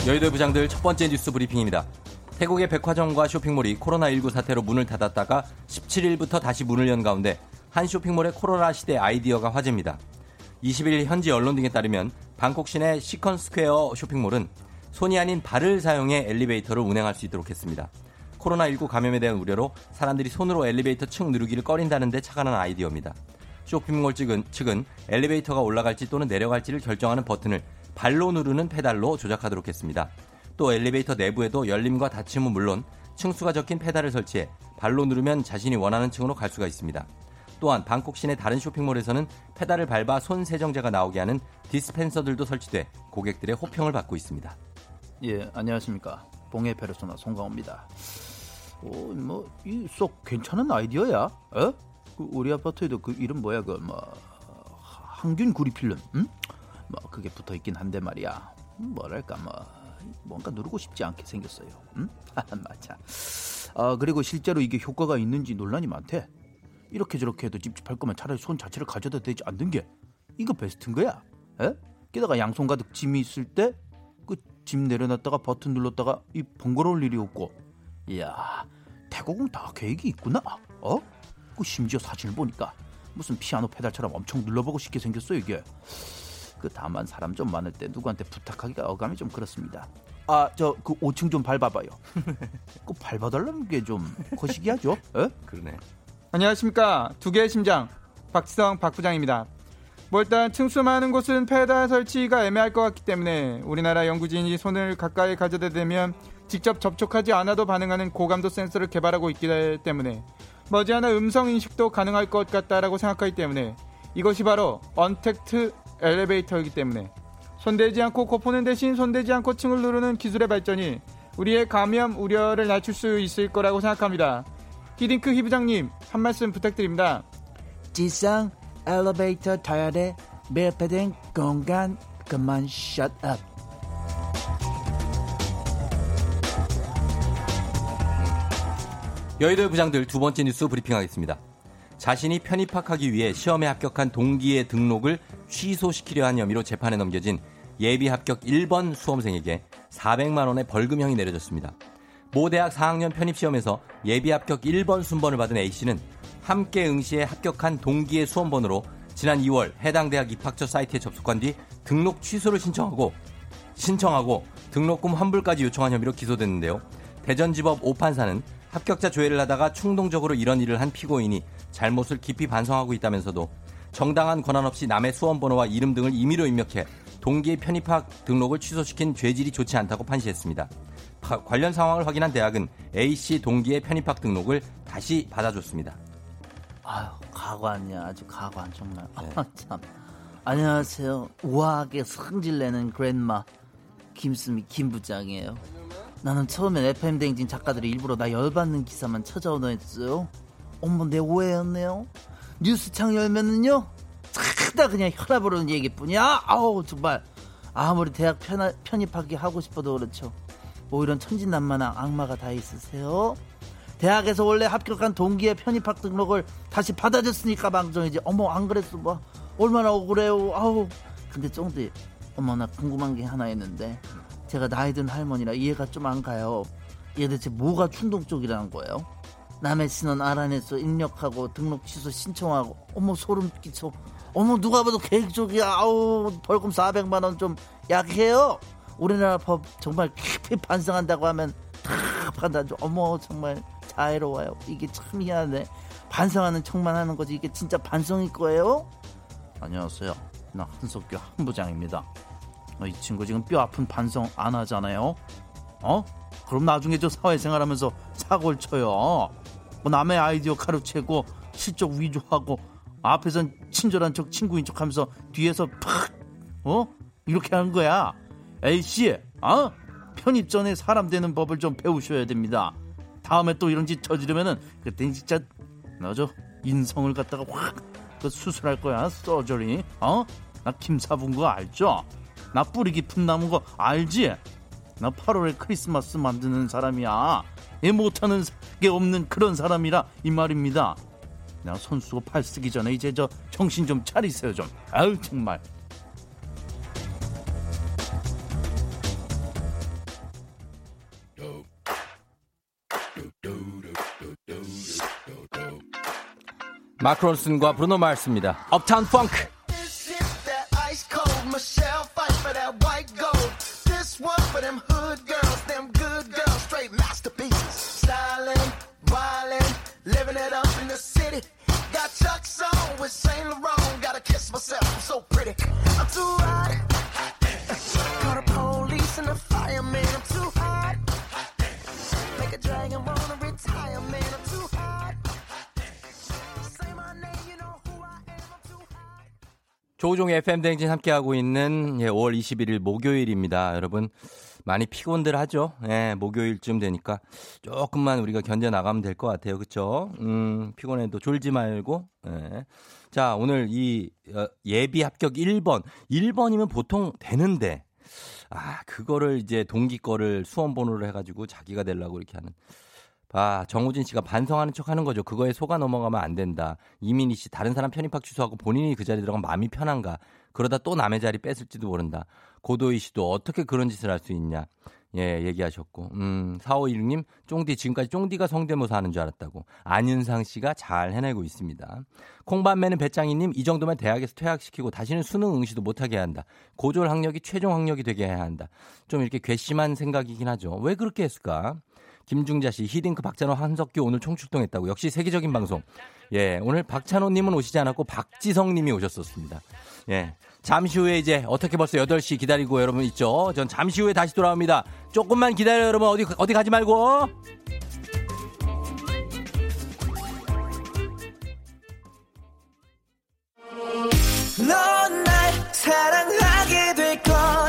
여의도 부장들 첫 번째 뉴스 브리핑입니다. 태국의 백화점과 쇼핑몰이 코로나19 사태로 문을 닫았다가 17일부터 다시 문을 연 가운데 한 쇼핑몰의 코로나 시대 아이디어가 화제입니다. 21일 현지 언론 등에 따르면 방콕 시내 시컨 스퀘어 쇼핑몰은 손이 아닌 발을 사용해 엘리베이터를 운행할 수 있도록 했습니다. 코로나19 감염에 대한 우려로 사람들이 손으로 엘리베이터 층 누르기를 꺼린다는데 착안한 아이디어입니다. 쇼핑몰 측은, 측은 엘리베이터가 올라갈지 또는 내려갈지를 결정하는 버튼을 발로 누르는 페달로 조작하도록 했습니다. 또 엘리베이터 내부에도 열림과 닫힘은 물론 층수가 적힌 페달을 설치해 발로 누르면 자신이 원하는 층으로 갈 수가 있습니다. 또한 방콕 시내 다른 쇼핑몰에서는 페달을 밟아 손 세정제가 나오게 하는 디스펜서들도 설치돼 고객들의 호평을 받고 있습니다. 예, 안녕하십니까. 봉해 페르소나 송강호입니다. 어, 뭐, 이 쏙 괜찮은 아이디어야. 어? 그 우리 아파트에도 그 이름 뭐야, 그, 뭐, 항균 구리 필름, 응? 뭐, 그게 붙어 있긴 한데 말이야. 뭐랄까, 뭐, 뭔가 누르고 싶지 않게 생겼어요. 응? 맞아. 아, 그리고 실제로 이게 효과가 있는지 논란이 많대. 이렇게 저렇게 해도 찝찝할 거면 차라리 손 자체를 가져다 대지 않는 게 이거 베스트인 거야. 에? 게다가 양손 가득 짐이 있을 때그 짐 내려놨다가 버튼 눌렀다가 이 번거로울 일이 없고 이야 태국은 다 계획이 있구나. 어? 그 심지어 사진을 보니까 무슨 피아노 페달처럼 엄청 눌러보고 싶게 생겼어 이게. 그 다만 사람 좀 많을 때 누구한테 부탁하기가 어감이 좀 그렇습니다. 아 저 그 5층 좀 밟아봐요. 그 밟아달라는 게 좀 거시기하죠? 에? 그러네. 안녕하십니까. 두 개의 심장 박지성 박 부장입니다. 뭐 일단 층수 많은 곳은 페달 설치가 애매할 것 같기 때문에 우리나라 연구진이 손을 가까이 가져다 대면 직접 접촉하지 않아도 반응하는 고감도 센서를 개발하고 있기 때문에 머지않아 음성 인식도 가능할 것 같다라고 생각하기 때문에 이것이 바로 언택트 엘리베이터이기 때문에 손대지 않고 코포는 대신 손대지 않고 층을 누르는 기술의 발전이 우리의 감염 우려를 낮출 수 있을 거라고 생각합니다. 히딩크 히부장님 한 말씀 부탁드립니다. 지상 엘리베이터 타야 돼. 밀폐된 공간 그만 셧업. 여의도 부장들 두 번째 뉴스 브리핑하겠습니다. 자신이 편입학하기 위해 시험에 합격한 동기의 등록을 취소시키려 한 혐의로 재판에 넘겨진 예비 합격 1번 수험생에게 400만 원의 벌금형이 내려졌습니다. 모 대학 4학년 편입 시험에서 예비 합격 1번 순번을 받은 A씨는 함께 응시에 합격한 동기의 수험번호로 지난 2월 해당 대학 입학처 사이트에 접속한 뒤 등록 취소를 신청하고 신청하고 등록금 환불까지 요청한 혐의로 기소됐는데요. 대전지법 오판사는 합격자 조회를 하다가 충동적으로 이런 일을 한 피고인이 잘못을 깊이 반성하고 있다면서도 정당한 권한 없이 남의 수험번호와 이름 등을 임의로 입력해 동기의 편입학 등록을 취소시킨 죄질이 좋지 않다고 판시했습니다. 파- 관련 상황을 확인한 대학은 A씨 동기의 편입학 등록을 다시 받아줬습니다. 아유 가관이야 아주 가관 정말. 네. 아, 참. 안녕하세요. 우아하게 성질내는 그랜마 김수미 김 부장이에요. 나는 처음엔 FM 댕진 작가들이 일부러 나 열받는 기사만 찾아오려 했어요. 어머 내 오해였네요. 뉴스창 열면은요 다 그냥 혈압 오르는 얘기뿐이야. 아우 정말 아무리 대학 편, 편입하기 하고 싶어도 그렇죠. 뭐 이런 천진난만한 악마가 다 있으세요? 대학에서 원래 합격한 동기의 편입학 등록을 다시 받아줬으니까 망정이지. 어머 안 그랬어 뭐 얼마나 억울해요. 아우 근데 쫑디 어머 나 궁금한 게 하나 있는데 제가 나이 든 할머니라 이해가 좀 안 가요. 얘 대체 뭐가 충동적이라는 거예요? 남의 신원 알아내서 입력하고 등록 취소 신청하고 어머 소름 끼쳐. 어머 누가 봐도 계획적이야. 아우 벌금 400만 원 좀 약해요. 우리나라 법 정말 깊이 반성한다고 하면 다 판단 좀 어머 정말 자애로워요. 이게 참 희한해. 반성하는 척만 하는 거지 이게 진짜 반성일 거예요? 안녕하세요. 나 한석규 한부장입니다. 어, 이 친구 지금 뼈 아픈 반성 안 하잖아요. 어? 그럼 나중에 저 사회생활하면서 사고를 쳐요. 뭐 남의 아이디어 가로채고 실적 위조하고 앞에선 친절한 척 친구인 척하면서 뒤에서 팍 어? 이렇게 하는 거야. 에이씨, 어? 편입 전에 사람 되는 법을 좀 배우셔야 됩니다. 다음에 또 이런 짓 저지르면은 그땐 진짜 너저 인성을 갖다가 확 그 수술할 거야 서저리. 어? 나 김사분 거 알죠? 나 뿌리 깊은 나무 거 알지? 나 8월에 크리스마스 만드는 사람이야. 얘 못하는 게 없는 그런 사람이라 이 말입니다. 나 손수고 팔 쓰기 전에 이제 저 정신 좀 차리세요 좀. 아유 정말. 마크 론슨과 브루노 마르스입니다. 업타운 펑크. 조우종의 FM 대행진 함께하고 있는 예, 5월 21일 목요일입니다. 여러분, 많이 피곤들 하죠. 예, 목요일쯤 되니까 조금만 우리가 견뎌 나가면 될 것 같아요. 그쵸? 음, 피곤해도 졸지 말고, 예. 자, 오늘 이 어, 예비 합격 1번. 1번이면 보통 되는데, 아, 그거를 이제 동기 거를 수험 번호를 해가지고 자기가 되려고 이렇게 하는. 아, 정우진 씨가 반성하는 척 하는 거죠. 그거에 속아 넘어가면 안 된다. 이민희 씨, 다른 사람 편입학 취소하고 본인이 그 자리에 들어가면 마음이 편한가. 그러다 또 남의 자리 뺏을지도 모른다. 고도희 씨도 어떻게 그런 짓을 할 수 있냐. 예, 얘기하셨고. 음, 4516님, 쫑디, 지금까지 쫑디가 성대모사 하는 줄 알았다고. 안윤상 씨가 잘 해내고 있습니다. 콩밤매는 배짱이님, 이 정도면 대학에서 퇴학시키고 다시는 수능 응시도 못하게 해야 한다. 고졸 학력이 최종 학력이 되게 해야 한다. 좀 이렇게 괘씸한 생각이긴 하죠. 왜 그렇게 했을까? 김중자 씨, 히딩크 박찬호 한석규 오늘 총출동했다고. 역시 세계적인 방송. 예, 오늘 박찬호님은 오시지 않았고 박지성님이 오셨었습니다. 예. 잠시 후에 이제 어떻게 벌써 8시 기다리고 여러분 있죠? 전 잠시 후에 다시 돌아옵니다. 조금만 기다려요, 여러분. 어디, 어디 가지 말고. 넌 날 사랑하게 될 거야.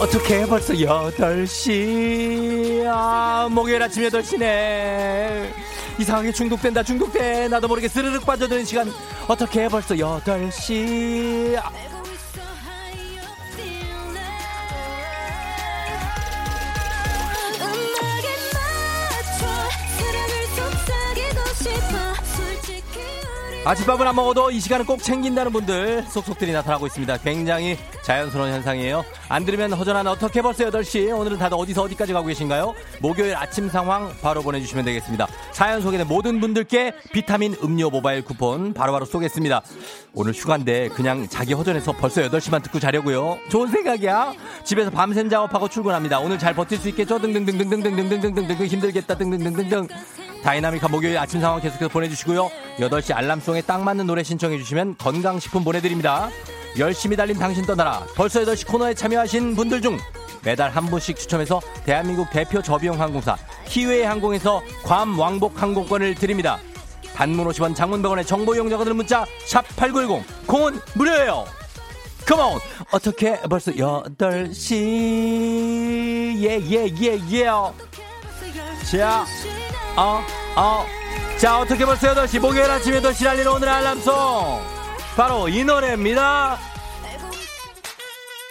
어떻게 벌써 8시. 아, 목요일 아침 8시네. 이상하게 중독된다, 중독돼. 나도 모르게 스르륵 빠져드는 시간. 어떻게 벌써 8시. 아, 아침밥을 안 먹어도 이 시간은 꼭 챙긴다는 분들 속속들이 나타나고 있습니다. 굉장히 자연스러운 현상이에요. 안 들으면 허전한 어떻게 벌써 8시. 오늘은 다들 어디서 어디까지 가고 계신가요? 목요일 아침 상황 바로 보내주시면 되겠습니다. 사연 소개된 모든 분들께 비타민 음료 모바일 쿠폰 바로바로 쏘겠습니다. 오늘 휴가인데 그냥 자기 허전해서 벌써 8시만 듣고 자려고요. 좋은 생각이야. 집에서 밤샘 작업하고 출근합니다. 오늘 잘 버틸 수 있겠죠? 등등등등등등등등등등등 힘들겠다. 등등등등등. dynamic한 목요일 아침 상황 계속해서 보내주시고요. 8시 알람song에 딱 맞는 노래 신청해주시면 건강식품 보내드립니다. 열심히 달린 당신 떠나라. 벌써 8시 코너에 참여하신 분들 중 매달 한 분씩 추첨해서 대한민국 대표 저비용 항공사 키웨이 항공에서 괌 왕복 항공권을 드립니다. 단문 50원 장문 100원의 정보 이용자들 문자 샵 8910 공은 무료예요. 컴온 어떻게 벌써 8시 예예예예 자 어, 어. 자, 어떻게 벌써 8시, 목요일 아침 8시 날리는 오늘 알람송. 바로 이 노래입니다.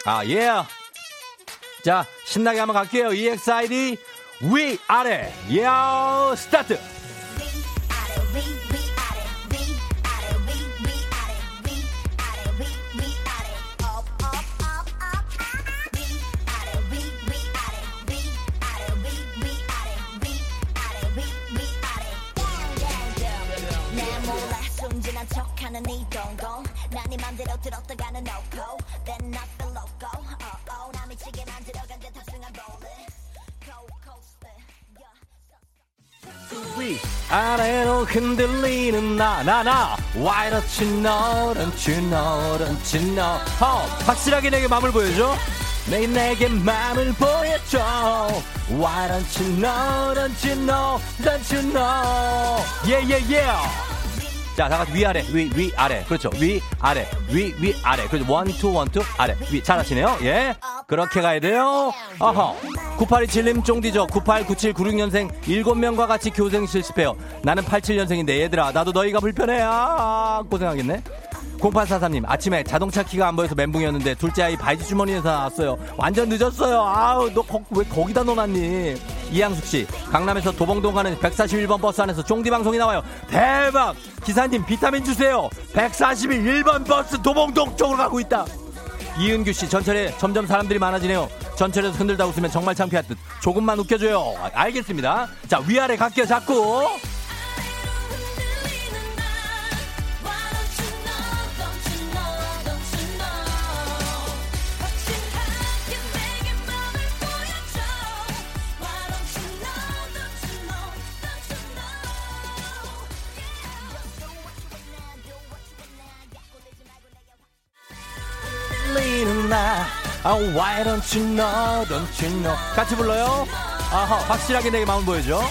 아, 예. 자, 신나게 한번 갈게요. EXID, 위, 아래. 예, 스타트. 내 척하는 이 동공 난네 맘대로 들었다 가는 no go Then not the loco oh, oh, 나 미치게 만들어간 듯 탑승한. 위, 아래로 흔들리는 나, 나, 나. Why don't you know, don't you know, don't you know. 어, 확실하게 내게 마음을 보여줘. 내 내게 마음을 보여줘. You know, don't you know. Yeah, yeah, yeah. 자, 다 같이 위아래, 위, 위, 아래. 그렇죠. 위, 아래, 위, 위, 아래. 그렇죠. one, two, one, two, 아래. 위. 잘하시네요. 예. 그렇게 가야 돼요. 어허. 9827님 쫑디죠. 98, 97, 96년생 7명과 같이 교생 실습해요. 나는 87년생인데 얘들아, 나도 너희가 불편해. 아, 고생하겠네. 0843님, 아침에 자동차 키가 안 보여서 멘붕이었는데 둘째 아이 바지 주머니에서 나왔어요. 완전 늦었어요. 아우, 너 왜 거기다 넣어놨니? 이양숙 씨, 강남에서 도봉동 가는 141번 버스 안에서 쫑디 방송이 나와요. 대박! 기사님, 비타민 주세요. 141번 버스 도봉동 쪽으로 가고 있다. 이은규 씨, 전철에 점점 사람들이 많아지네요. 전철에서 흔들다 웃으면 정말 창피할 듯. 조금만 웃겨줘요. 아, 알겠습니다. 자, 위아래 갈게요, 자꾸. 나 아, why don't you know, don't you know. 같이 불러요. 아하, 확실하게 내게 마음 보여줘.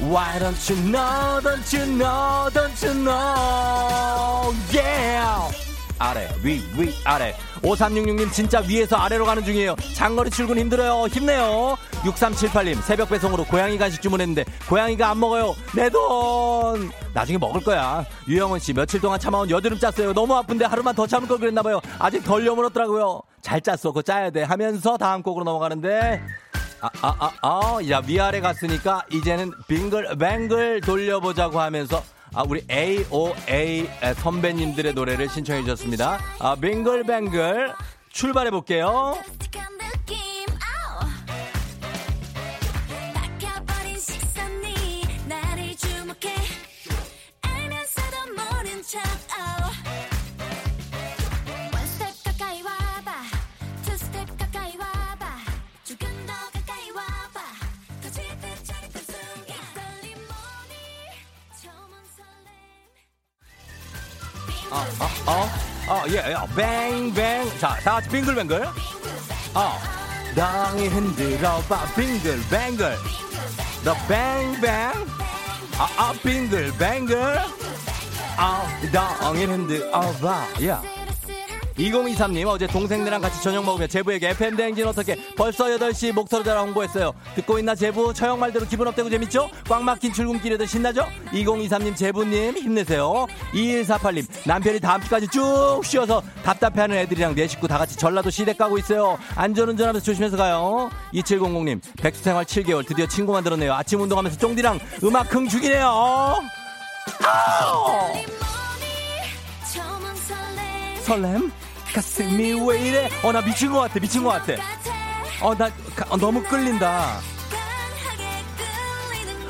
Why don't you know, don't you know, don't you know, yeah. 아래, 위, 위, 아래. 5366님 진짜 위에서 아래로 가는 중이에요. 장거리 출근 힘들어요. 힘내요. 6378님 새벽 배송으로 고양이 간식 주문했는데 고양이가 안 먹어요. 내 돈. 나중에 먹을 거야. 유영원 씨 며칠 동안 참아온 여드름 짰어요. 너무 아픈데 하루만 더 참을 걸 그랬나 봐요. 아직 덜 여물었더라고요. 잘 짰어. 그거 짜야 돼. 하면서 다음 곡으로 넘어가는데 아, 아, 아, 아, 야, 위아래 갔으니까 이제는 빙글뱅글 돌려보자고 하면서 아, 우리 AOA 선배님들의 노래를 신청해 주셨습니다. 아, 빙글뱅글 출발해 볼게요. 어, 어, 어, 예, 예, 뱅뱅. 자, 다 같이 빙글뱅글. 어, 땅이 흔들어봐, 빙글뱅글. 더 뱅뱅. 아, 아, 빙글뱅글. 아, 땅이 흔들어봐, 야. 2023님 어제 동생들이랑 같이 저녁 먹으며 제부에게 FM 대행진 어떻게 벌써 8시 목소리 자라 홍보했어요. 듣고 있나 제부 처형 말대로 기분 업되고 재밌죠? 꽉 막힌 출근길에도 신나죠? 2023님 제부님 힘내세요. 2148님 남편이 다음 주까지 쭉 쉬어서 답답해하는 애들이랑 내 식구 다 같이 전라도 시댁 가고 있어요. 안전운전하면서 조심해서 가요. 2700님 백수생활 7개월 드디어 친구 만들었네요. 아침 운동하면서 쫑디랑 음악 흥 죽이네요. 아우! 설렘? 가슴이 왜 이래? 어, 나 미친 것 같아, 미친 것 같아. 어, 나 가- 어, 너무 끌린다.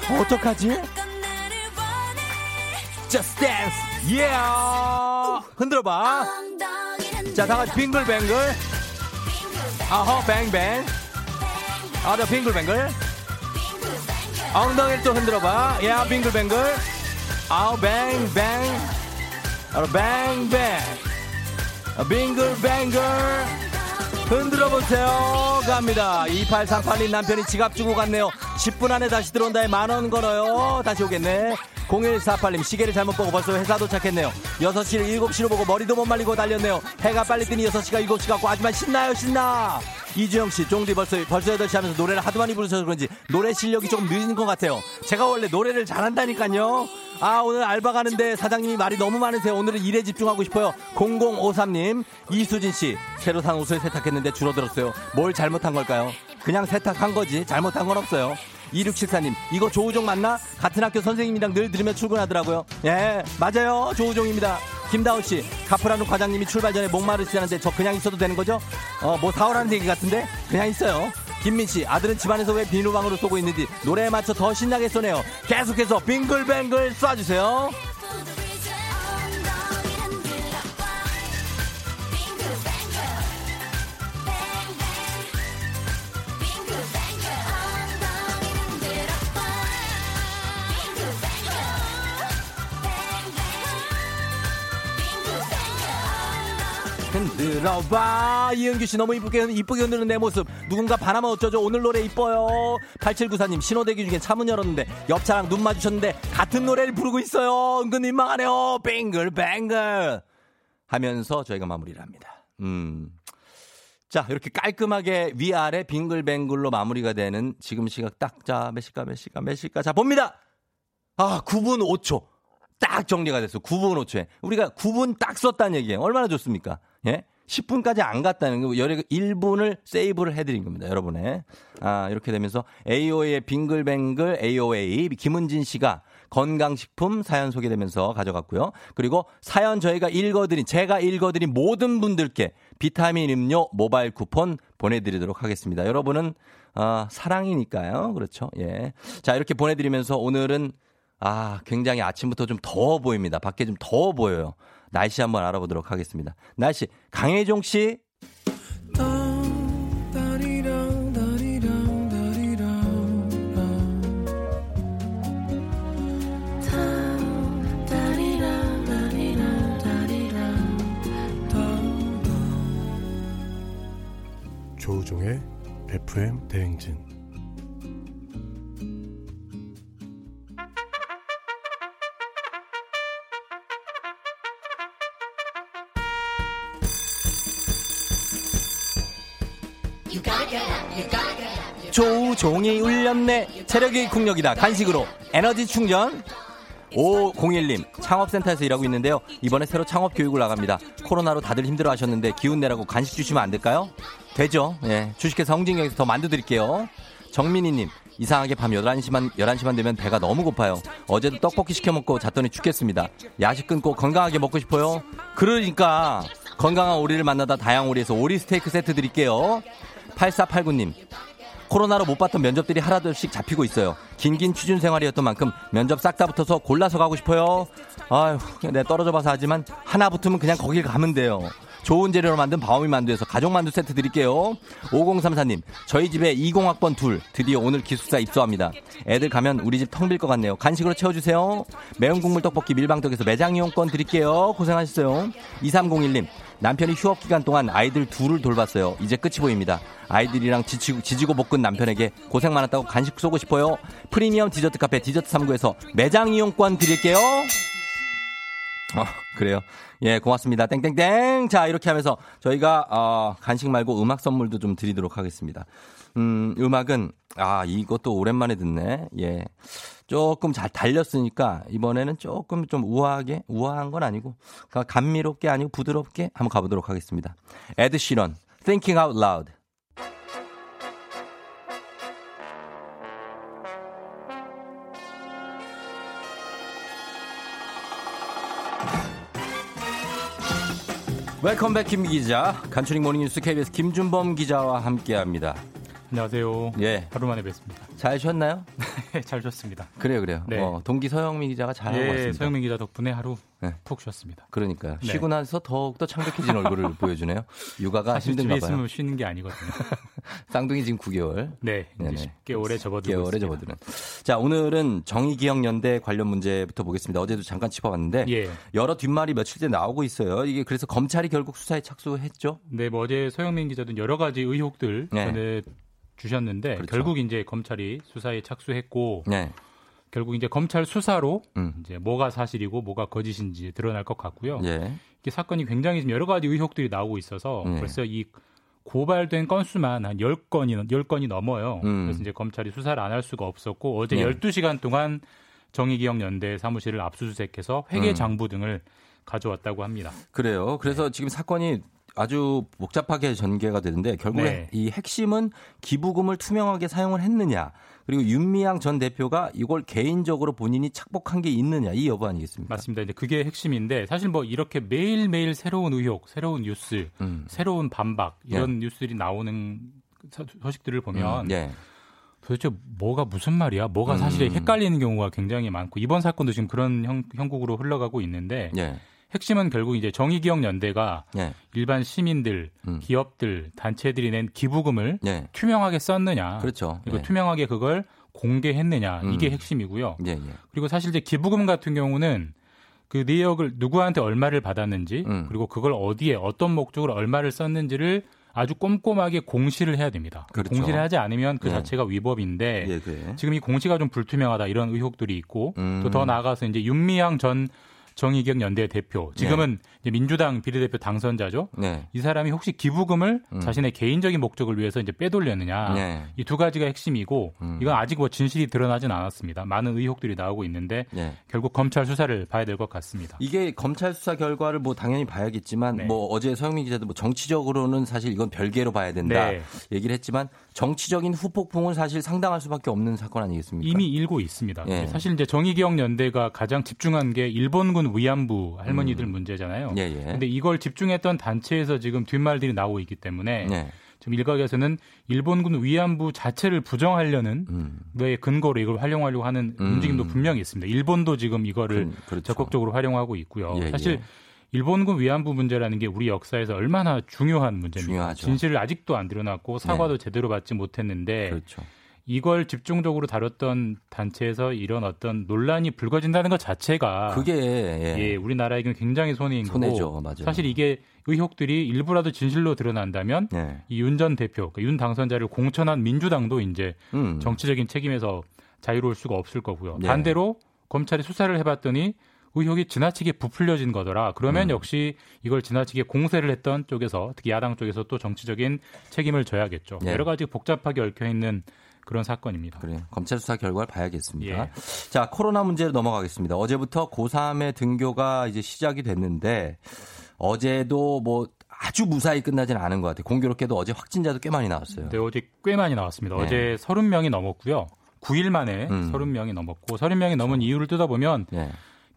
어, 어떡하지? Just dance, yeah. 흔들어봐. 자, 다 같이 빙글뱅글. 아허, 뱅뱅. 아, 저 빙글뱅글. 엉덩이를 또 흔들어봐. 야, 빙글뱅글. 아우, 뱅뱅. 아, 뱅뱅. 아, 빙글뱅글. 흔들어 보세요. 갑니다. 2838님 남편이 지갑 주고 갔네요. 10분 안에 다시 들어온다에 만원 걸어요. 다시 오겠네. 0148님 시계를 잘못 보고 벌써 회사 도착했네요. 6시를 7시로 보고 머리도 못 말리고 달렸네요. 해가 빨리 뜨니 6시가 7시 같고 하지만 신나요 신나. 이주영씨 쫑디 벌써 벌써 8시 하면서 노래를 하도 많이 부르셔서 그런지 노래 실력이 조금 늦은 것 같아요. 제가 원래 노래를 잘한다니까요. 아 오늘 알바 가는데 사장님이 말이 너무 많으세요. 오늘은 일에 집중하고 싶어요. 0053님 이수진 씨 새로 산 옷을 세탁했는데 줄어들었어요. 뭘 잘못한 걸까요? 그냥 세탁한 거지 잘못한 건 없어요. 2674님, 이거 조우종 맞나? 같은 학교 선생님이랑 늘 들으며 출근하더라고요. 예, 맞아요. 조우종입니다. 김다운 씨, 카프라는 과장님이 출발 전에 목마르시다는데 저 그냥 있어도 되는 거죠? 어, 뭐 사오라는 얘기 같은데? 그냥 있어요. 김민 씨, 아들은 집안에서 왜 비누방으로 쏘고 있는지 노래에 맞춰 더 신나게 쏘네요. 계속해서 빙글뱅글 쏴주세요. 들어봐 이은규 씨 너무 이쁘게 이쁘게 흔드는 내 모습 누군가 반하면 어쩌죠 오늘 노래 이뻐요 8794님 신호대기 중에 차문 열었는데 옆 차랑 눈 마주쳤는데 같은 노래를 부르고 있어요 은근 민망하네요 뱅글뱅글 하면서 저희가 마무리를 합니다 음. 자 이렇게 깔끔하게 위아래 빙글뱅글로 마무리가 되는 지금 시각 딱 자 몇 시까 몇 시까 몇 시까 자 봅니다 아 9분 5초 딱 정리가 됐어. 9분 5초에. 우리가 9분 딱 썼다는 얘기예요. 얼마나 좋습니까? 예? 10분까지 안 갔다는 거, 1분을 세이브를 해드린 겁니다. 여러분의. 아, 이렇게 되면서 AOA의 빙글뱅글 AOA 김은진 씨가 건강식품 사연 소개되면서 가져갔고요. 그리고 사연 저희가 읽어드린, 제가 읽어드린 모든 분들께 비타민 음료 모바일 쿠폰 보내드리도록 하겠습니다. 여러분은, 아, 사랑이니까요. 그렇죠. 예. 자, 이렇게 보내드리면서 오늘은 아, 굉장히 아침부터 좀 더워 보입니다. 밖에 좀 더워 보여요. 날씨 한번 알아보도록 하겠습니다. 날씨, 강혜종 씨. 조우종의 FM 대행진 종이 울렸네. 체력의 국력이다. 간식으로 에너지 충전. 501님 창업센터에서 일하고 있는데요. 이번에 새로 창업 교육을 나갑니다. 코로나로 다들 힘들어 하셨는데 기운 내라고 간식 주시면 안 될까요? 되죠. 예. 주식회사 홍진경에서 더 만두 드릴게요. 정민희님 이상하게 밤 11시만 11시만 되면 배가 너무 고파요. 어제도 떡볶이 시켜 먹고 잤더니 죽겠습니다. 야식 끊고 건강하게 먹고 싶어요. 그러니까 건강한 오리를 만나다 다양오리에서 오리 스테이크 세트 드릴게요. 8489님 코로나로 못 봤던 면접들이 하나둘씩 잡히고 있어요. 긴긴 취준 생활이었던 만큼 면접 싹 다 붙어서 골라서 가고 싶어요. 아휴, 내가 떨어져 봐서 하지만 하나 붙으면 그냥 거길 가면 돼요. 좋은 재료로 만든 바오미 만두에서 가족 만두 세트 드릴게요. 5034님, 저희 집에 20학번 둘 드디어 오늘 기숙사 입소합니다. 애들 가면 우리 집 텅 빌 것 같네요. 간식으로 채워주세요. 매운 국물 떡볶이 밀방떡에서 매장 이용권 드릴게요. 고생하셨어요. 2301님, 남편이 휴업 기간 동안 아이들 둘을 돌봤어요. 이제 끝이 보입니다. 아이들이랑 지치고, 지지고 볶은 남편에게 고생 많았다고 간식 쏘고 싶어요. 프리미엄 디저트 카페 디저트 3구에서 매장 이용권 드릴게요. 어, 그래요. 예, 고맙습니다. 땡땡땡. 자, 이렇게 하면서 저희가 어, 간식 말고 음악 선물도 좀 드리도록 하겠습니다. 음, 음악은 아, 이것도 오랜만에 듣네. 예. 조금 잘 달렸으니까 이번에는 조금 좀 우아하게 우아한 건 아니고 그러니까 감미롭게 아니고 부드럽게 한번 가보도록 하겠습니다. 에드 시런 Thinking Out Loud. welcome back 김 기자, 간추린 모닝뉴스 KBS 김준범 기자와 함께합니다. 안녕하세요. 예, 하루 만에 뵙습니다. 잘 쉬었나요? 잘 쉬었습니다. 그래요, 그래요. 네. 어, 동기 서영민 기자가 잘하고 예, 왔습니다. 서영민 기자 덕분에 하루 네. 푹 쉬었습니다. 그러니까요. 네. 쉬고 나서 더욱더 창백해진 얼굴을 보여주네요. 육아가 힘든가 봐요. 있으면 쉬는 게 아니거든요. 쌍둥이 지금 9개월. 네. 이제 10개월에 접어들고 개월에 있습니다. 접어드는. 자, 오늘은 정의기억연대 관련 문제부터 보겠습니다. 어제도 잠깐 짚어봤는데 예. 여러 뒷말이 며칠째 나오고 있어요. 이게 그래서 검찰이 결국 수사에 착수했죠. 네, 뭐 어제 서영민 기자도 여러 가지 의혹들 네. 주셨는데 그렇죠. 결국 이제 검찰이 수사에 착수했고 네. 결국 이제 검찰 수사로 음. 이제 뭐가 사실이고 뭐가 거짓인지 드러날 것 같고요. 예. 이게 사건이 굉장히 여러 가지 의혹들이 나오고 있어서 네. 벌써 이 고발된 건수만 한 10건이 10건이 넘어요. 음. 그래서 이제 검찰이 수사를 안 할 수가 없었고 어제 네. 12시간 동안 정의기억 연대 사무실을 압수수색해서 회계 음. 장부 등을 가져왔다고 합니다. 그래요. 그래서 네. 지금 사건이 아주 복잡하게 전개가 되는데 결국에 네. 이 핵심은 기부금을 투명하게 사용을 했느냐 그리고 윤미향 전 대표가 이걸 개인적으로 본인이 착복한 게 있느냐 이 여부 아니겠습니까? 맞습니다. 이제 그게 핵심인데 사실 뭐 이렇게 매일 매일 새로운 의혹, 새로운 뉴스, 음. 새로운 반박 이런 뉴스들이 나오는 서- 소식들을 보면 음, 예. 도대체 뭐가 무슨 말이야? 뭐가 사실에 음. 헷갈리는 경우가 굉장히 많고 이번 사건도 지금 그런 형, 형국으로 흘러가고 있는데 예. 핵심은 결국 이제 정의기억연대가 예. 일반 시민들, 음. 기업들, 단체들이 낸 기부금을 예. 투명하게 썼느냐, 그렇죠. 그리고 예. 투명하게 그걸 공개했느냐 이게 음. 핵심이고요. 예, 예. 그리고 사실 이제 기부금 같은 경우는 그 내역을 누구한테 얼마를 받았는지 음. 그리고 그걸 어디에 어떤 목적으로 얼마를 썼는지를 아주 꼼꼼하게 공시를 해야 됩니다. 그렇죠. 공시를 하지 않으면 그 예. 자체가 위법인데 예. 지금 이 공시가 좀 불투명하다 이런 의혹들이 있고 음. 또더 나아가서 이제 윤미향 전 정의기억 연대 대표. 지금은 민주당 비례대표 당선자죠. 네. 이 사람이 혹시 기부금을 음. 자신의 개인적인 목적을 위해서 이제 빼돌렸느냐 네. 이두 가지가 핵심이고 음. 이건 아직 뭐 진실이 드러나진 않았습니다. 많은 의혹들이 나오고 있는데 예. 결국 검찰 수사를 봐야 될 것 같습니다. 이게 검찰 수사 결과를 뭐 당연히 봐야겠지만 네. 뭐 어제 서영민 기자도 뭐 정치적으로는 사실 이건 별개로 봐야 된다 네. 얘기를 했지만 정치적인 후폭풍은 사실 상당할 수밖에 없는 사건 아니겠습니까? 이미 일고 있습니다. 예. 사실 이제 정의기억 연대가 가장 집중한 게 일본군 위안부 할머니들 문제잖아요. 음. 예, 예. 근데 이걸 집중했던 단체에서 지금 뒷말들이 나오고 있기 때문에 네. 지금 일각에서는 일본군 위안부 자체를 부정하려는 음. 왜 근거로 이걸 활용하려고 하는 음. 움직임도 분명히 있습니다. 일본도 지금 이거를 그, 그렇죠. 적극적으로 활용하고 있고요. 예, 사실 예. 일본군 위안부 문제라는 게 우리 역사에서 얼마나 중요한 문제입니다. 중요하죠. 네. 진실을 아직도 안 드러났고 사과도 제대로 받지 못했는데 그렇죠. 이걸 집중적으로 다뤘던 단체에서 이런 어떤 논란이 불거진다는 것 자체가 그게 예. 예, 우리나라에게는 굉장히 손해인 손해죠. 거고 맞아요. 사실 이게 의혹들이 일부라도 진실로 드러난다면 예. 이윤 전 대표, 그러니까 윤 당선자를 공천한 민주당도 이제 음. 정치적인 책임에서 자유로울 수가 없을 거고요. 예. 반대로 검찰이 수사를 해봤더니 의혹이 지나치게 부풀려진 거더라. 그러면 음. 역시 이걸 지나치게 공세를 했던 쪽에서 특히 야당 쪽에서 또 정치적인 책임을 져야겠죠. 예. 여러 가지 복잡하게 얽혀 있는 그런 사건입니다. 그래요. 검찰 수사 결과를 봐야겠습니다. 예. 자, 코로나 문제로 넘어가겠습니다. 어제부터 고3의 등교가 이제 시작이 됐는데 어제도 뭐 아주 무사히 끝나진 않은 것 같아요. 공교롭게도 어제 확진자도 꽤 많이 나왔어요. 네, 어제 꽤 많이 나왔습니다. 네. 어제 30명이 넘었고요. 9일 만에 음. 30명이 넘었고 30명이 넘은 이유를 뜯어보면 예.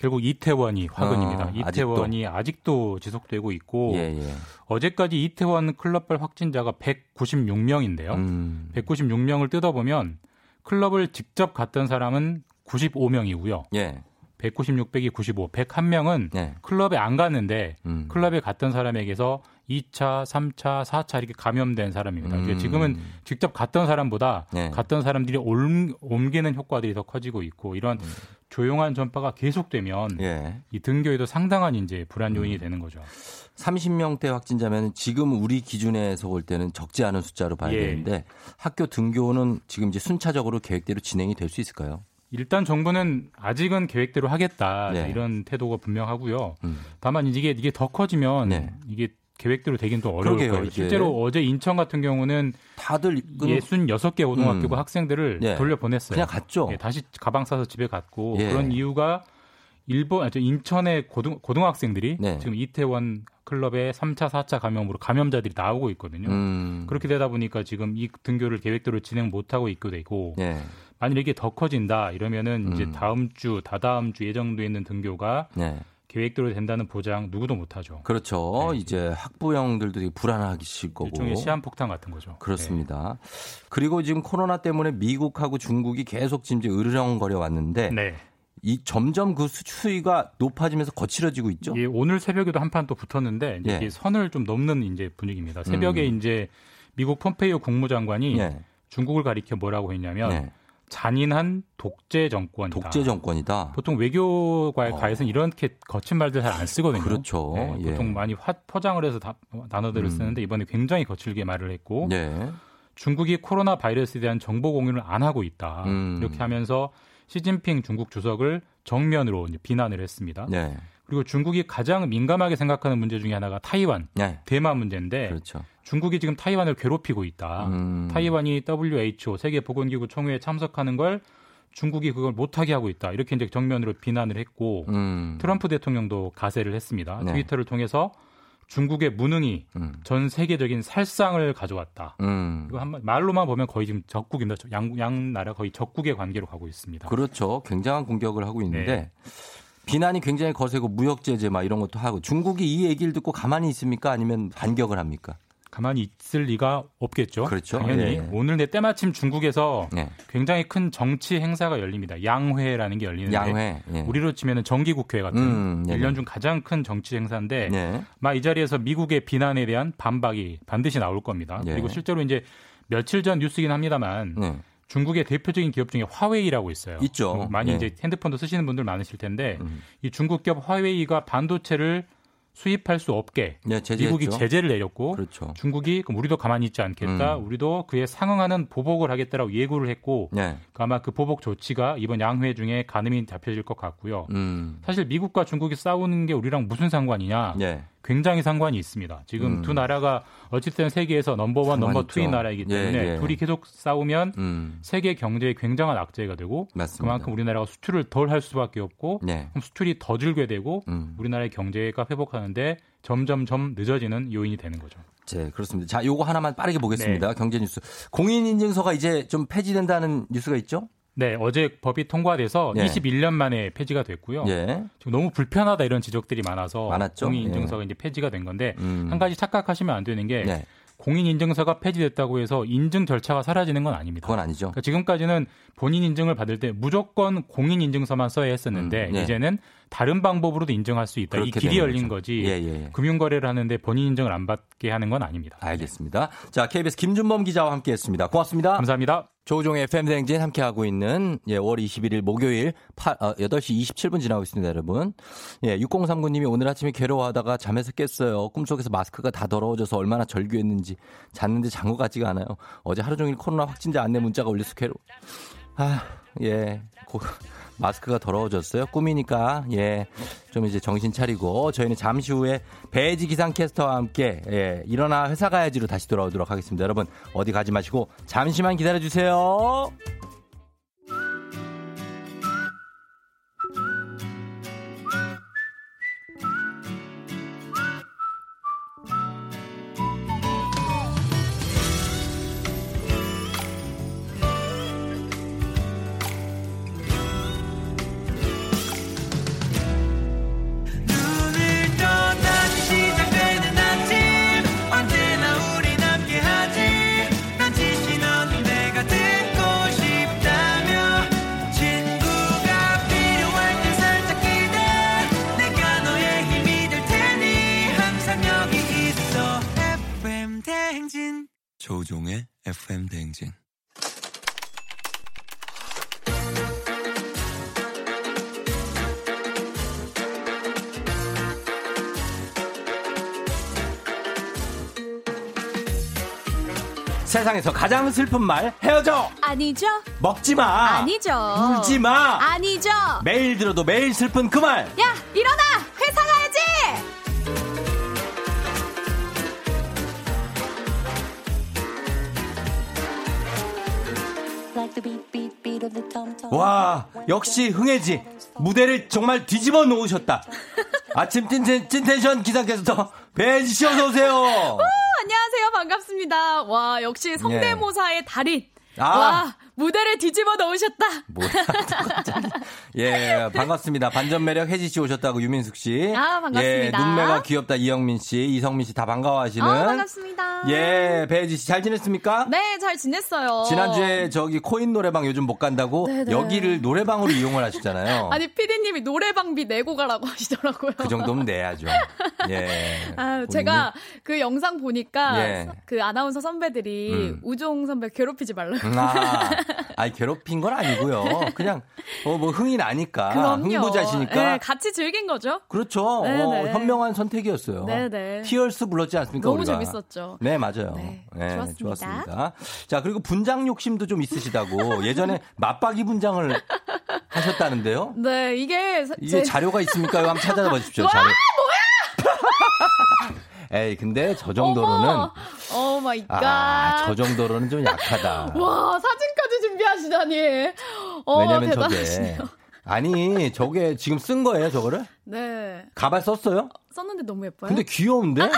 결국 이태원이 화근입니다. 어, 이태원이 아직도. 지속되고 있고 예, 예. 어제까지 이태원 클럽별 확진자가 196명인데요. 음. 196명을 뜯어보면 클럽을 직접 갔던 사람은 95명이고요. 예. 196 빼기 95, 101명은 예. 클럽에 안 갔는데 음. 클럽에 갔던 사람에게서 2차, 3차, 4차 이렇게 감염된 사람입니다. 음. 지금은 직접 갔던 사람보다 네. 갔던 사람들이 옮, 옮기는 효과들이 더 커지고 있고 이런 조용한 전파가 계속되면 음. 예. 이 등교에도 상당한 이제 불안 요인이 되는 거죠. 30명대 확진자면 지금 우리 기준에서 볼 때는 적지 않은 숫자로 봐야 예. 되는데 학교 등교는 지금 이제 순차적으로 계획대로 진행이 될 수 있을까요? 일단 정부는 아직은 계획대로 하겠다 네. 이런 태도가 분명하고요. 음. 다만 이게 이게 더 커지면 네. 이게 계획대로 되긴 또 어려울 그러게요, 거예요. 이게. 실제로 어제 인천 같은 경우는 다들 그 66개 고등학교가 음. 학생들을 네. 돌려 보냈어요. 그냥 갔죠. 예, 다시 가방 싸서 집에 갔고 예. 그런 이유가 일본, 아, 저 인천의 고등, 고등학생들이 네. 지금 이태원 클럽에 3차, 4차 감염으로 감염자들이 나오고 있거든요. 음. 그렇게 되다 보니까 지금 이 등교를 계획대로 진행 못 하고 있게 되고 예. 만일 이게 더 커진다 이러면은 이제 음. 다음 주, 다다음 주 예정돼 있는 등교가 네. 계획대로 된다는 보장 누구도 못하죠. 그렇죠. 이제 학부형들도 되게 불안하실 거고. 일종의 시한폭탄 같은 거죠. 그렇습니다. 그리고 지금 코로나 때문에 미국하고 중국이 계속 지금 으르렁거려 왔는데 네. 이 점점 그 수위가 높아지면서 거칠어지고 있죠. 예, 오늘 새벽에도 한 판 또 붙었는데 예. 이게 선을 좀 넘는 이제 분위기입니다. 새벽에 이제 미국 폼페이오 국무장관이 음. 예. 중국을 가리켜 뭐라고 했냐면 네. 잔인한 독재 정권이다. 독재 정권이다. 보통 외교가에서는 어. 이렇게 거친 말들 잘 안 쓰거든요. 그렇죠. 네, 예. 보통 많이 화- 포장을 해서 다- 단어들을 음. 쓰는데 이번에 굉장히 거칠게 말을 했고 네. 중국이 코로나 바이러스에 대한 정보 공유를 안 하고 있다. 음. 이렇게 하면서 시진핑 중국 주석을 정면으로 비난을 했습니다. 네. 그리고 중국이 가장 민감하게 생각하는 문제 중에 하나가 타이완, 네. 대만 문제인데 그렇죠. 중국이 지금 타이완을 괴롭히고 있다. 음. 타이완이 WHO 세계 보건기구 총회에 참석하는 걸 중국이 그걸 못하게 하고 있다. 이렇게 이제 정면으로 비난을 했고 음. 트럼프 대통령도 가세를 했습니다. 네. 트위터를 통해서 중국의 무능이 음. 전 세계적인 살상을 가져왔다. 음. 이거 한 말로만 보면 거의 지금 적국입니다. 양, 양 나라 거의 적국의 관계로 가고 있습니다. 그렇죠. 굉장한 공격을 하고 있는데 네. 비난이 굉장히 거세고 무역 제재 막 이런 것도 하고 중국이 이 얘기를 듣고 가만히 있습니까? 아니면 반격을 합니까? 가만히 있을 리가 없겠죠. 그렇죠. 당연히 예. 오늘 내 때마침 중국에서 네. 굉장히 큰 정치 행사가 열립니다. 양회라는 게 열리는데 양회. 예. 우리로 치면은 정기국회 같은 음, 네네. 1년 중 가장 큰 정치 행사인데 네. 막이 자리에서 미국의 비난에 대한 반박이 반드시 나올 겁니다. 예. 그리고 실제로 이제 며칠 전 뉴스긴 합니다만 네. 중국의 대표적인 기업 중에 화웨이라고 있어요. 있죠. 뭐 많이 예. 이제 핸드폰도 쓰시는 분들 많으실 텐데 음. 이 중국 기업 화웨이가 반도체를 수입할 수 없게 네. 미국이 제재를 내렸고 그렇죠. 중국이 그럼 우리도 가만히 있지 않겠다. 음. 우리도 그에 상응하는 보복을 하겠다라고 예고를 했고 네. 아마 그 보복 조치가 이번 양회 중에 가늠이 잡혀질 것 같고요. 음. 사실 미국과 중국이 싸우는 게 우리랑 무슨 상관이냐? 네. 굉장히 상관이 있습니다. 지금 음. 두 나라가 어쨌든 세계에서 number one, 상관 number two인 있죠. 나라이기 예, 때문에 예. 둘이 계속 싸우면 음. 세계 경제에 굉장한 악재가 되고 맞습니다. 그만큼 우리나라가 수출을 덜 할 수밖에 없고 네. 그럼 수출이 더 줄게 되고 음. 우리나라의 경제가 회복하는데 점점점 늦어지는 요인이 되는 거죠. 네, 그렇습니다. 자, 요거 하나만 빠르게 보겠습니다. 네. 경제 뉴스. 공인 인증서가 이제 좀 폐지된다는 뉴스가 있죠? 네, 어제 법이 통과돼서 예. 21년 만에 폐지가 됐고요. 예. 지금 너무 불편하다 이런 지적들이 많아서 많았죠? 공인 인증서가 이제 폐지가 된 건데 음. 한 가지 착각하시면 안 되는 게 네. 공인 인증서가 폐지됐다고 해서 인증 절차가 사라지는 건 아닙니다. 그건 아니죠. 그러니까 지금까지는 본인 인증을 받을 때 무조건 공인 인증서만 써야 했었는데 음, 네. 이제는 다른 방법으로도 인증할 수 있다. 이 길이 열린 거죠. 거지. 예, 예, 예. 금융거래를 하는데 본인 인증을 안 받게 하는 건 아닙니다. 알겠습니다. 자, KBS 김준범 기자와 함께 했습니다. 고맙습니다. 감사합니다. 조우종의 FM대행진 함께하고 있는, 예, 5월 21일 목요일 8, 어, 8시 27분 지나고 있습니다, 여러분. 예, 6039님이 오늘 아침에 괴로워하다가 잠에서 깼어요. 꿈속에서 마스크가 다 더러워져서 얼마나 절규했는지 잤는데 잔 것 같지가 않아요. 어제 하루 종일 코로나 확진자 안내 문자가 올려서 괴로 아, 예. 고, 마스크가 더러워졌어요. 꿈이니까, 예. 좀 이제 정신 차리고, 저희는 잠시 후에 배지 기상캐스터와 함께, 예. 일어나 회사 가야지로 다시 돌아오도록 하겠습니다. 여러분, 어디 가지 마시고, 잠시만 기다려 주세요. 조우종의 FM 대행진. 세상에서 가장 슬픈 말, 헤어져! 아니죠? 먹지 마! 아니죠. 울지 마! 아니죠. 매일 들어도 매일 슬픈 그 말! 야, 일어나! 와, 역시 흥해지. 무대를 정말 뒤집어 놓으셨다. 아침 찐텐, 찐텐션 기상캐스터 배지 씨 어서 오세요. 오, 안녕하세요. 반갑습니다. 와, 역시 성대모사의 달인. 아. 와, 무대를 뒤집어 놓으셨다. 뭐야. 예, 반갑습니다. 반전 매력 혜지 씨 오셨다고 유민숙 씨. 아, 반갑습니다. 예, 눈매가 귀엽다 이영민 씨, 이성민 씨 다 반가워하시는. 아, 반갑습니다. 예, 배지 씨 잘 지냈습니까? 네, 잘 지냈어요. 지난주에 저기 코인 노래방 요즘 못 간다고 네네. 여기를 노래방으로 이용을 하시잖아요. 아니, 피디님이 노래방비 내고 가라고 하시더라고요. 그 정도면 내야죠. 예. 아, 제가 그 영상 보니까 예. 그 아나운서 선배들이 음. 우종 선배 괴롭히지 말라고. 음, 아, 아니 괴롭힌 건 아니고요. 그냥 어, 뭐 흥이 나니까 그럼요. 흥부자시니까 네, 같이 즐긴 거죠. 그렇죠. 어, 네네. 현명한 선택이었어요. 네네. 티얼스 불렀지 않습니까? 너무 우리가? 재밌었죠. 네, 맞아요. 네, 네, 좋았습니다. 좋았습니다. 자, 그리고 분장 욕심도 좀 있으시다고 예전에 맞박이 분장을 하셨다는데요. 네, 이게 사- 이게 제- 자료가 있습니까? 한번 찾아보십시오. 와, 자료. 에이, 근데 저 정도로는 oh my god. 아, 저 정도로는 좀 약하다. 와, 사진까지 준비하시다니. 어, 왜냐면 대단하시네요. 저게 아니 저게 지금 쓴 거예요 저거를 네. 가발 썼어요? 썼는데 너무 예뻐요. 근데 귀여운데?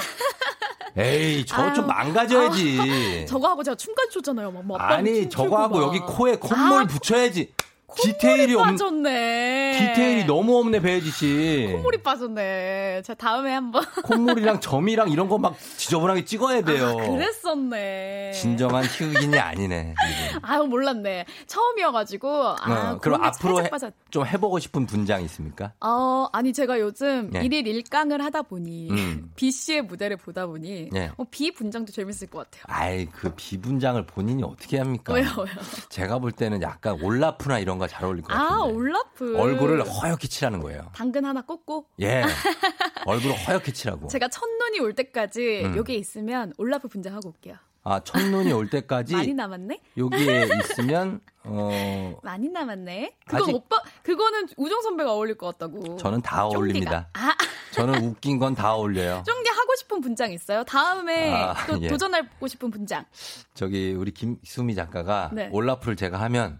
에이 저거 좀 아유, 망가져야지. 저거 하고 제가 춤까지 췄잖아요. 막 막방 아니 춤추고 저거 하고 막. 여기 코에 콧물 아, 붙여야지. 디테일이 없 빠졌네. 디테일이 너무 없네 배지 씨. 콧물이 빠졌네. 자 다음에 한번. 콧물이랑 점이랑 이런 거 막 지저분하게 찍어야 돼요. 아, 그랬었네. 진정한 흑인이 아니네. 아유 몰랐네. 처음이어가지고. 아, 어, 그럼 게 앞으로 해-. 좀 해보고 싶은 분장 있습니까? 어, 아니 제가 요즘 네. 일일 일강을 하다 보니 음. B 씨의 무대를 보다 보니 네. 어, B 분장도 재밌을 것 같아요. 아이 그 비분장을 본인이 어떻게 합니까? 왜요, 왜요? 제가 볼 때는 약간 올라프나 이런 거잘 어울릴 것 같은데. 아 올라프. 얼굴을 허옇게 칠하는 거예요. 당근 하나 꽂고. 예. 얼굴을 허옇게 칠하고. 제가 첫눈이 올 때까지 음. 여기에 있으면 올라프 분장하고 올게요. 아, 첫눈이 올 때까지 많이 남았네? 여기에 있으면 어 많이 남았네? 그거 아직- 오빠, 그거는 우정 선배가 어울릴 것 같다고. 저는 다. 어울립니다. 아, 저는 웃긴 건 다 어울려요. 쫑디 하고 싶은 분장 있어요? 다음에 아, 또 예. 도전하고 싶은 분장. 저기 우리 김수미 작가가 네. 올라프를 제가 하면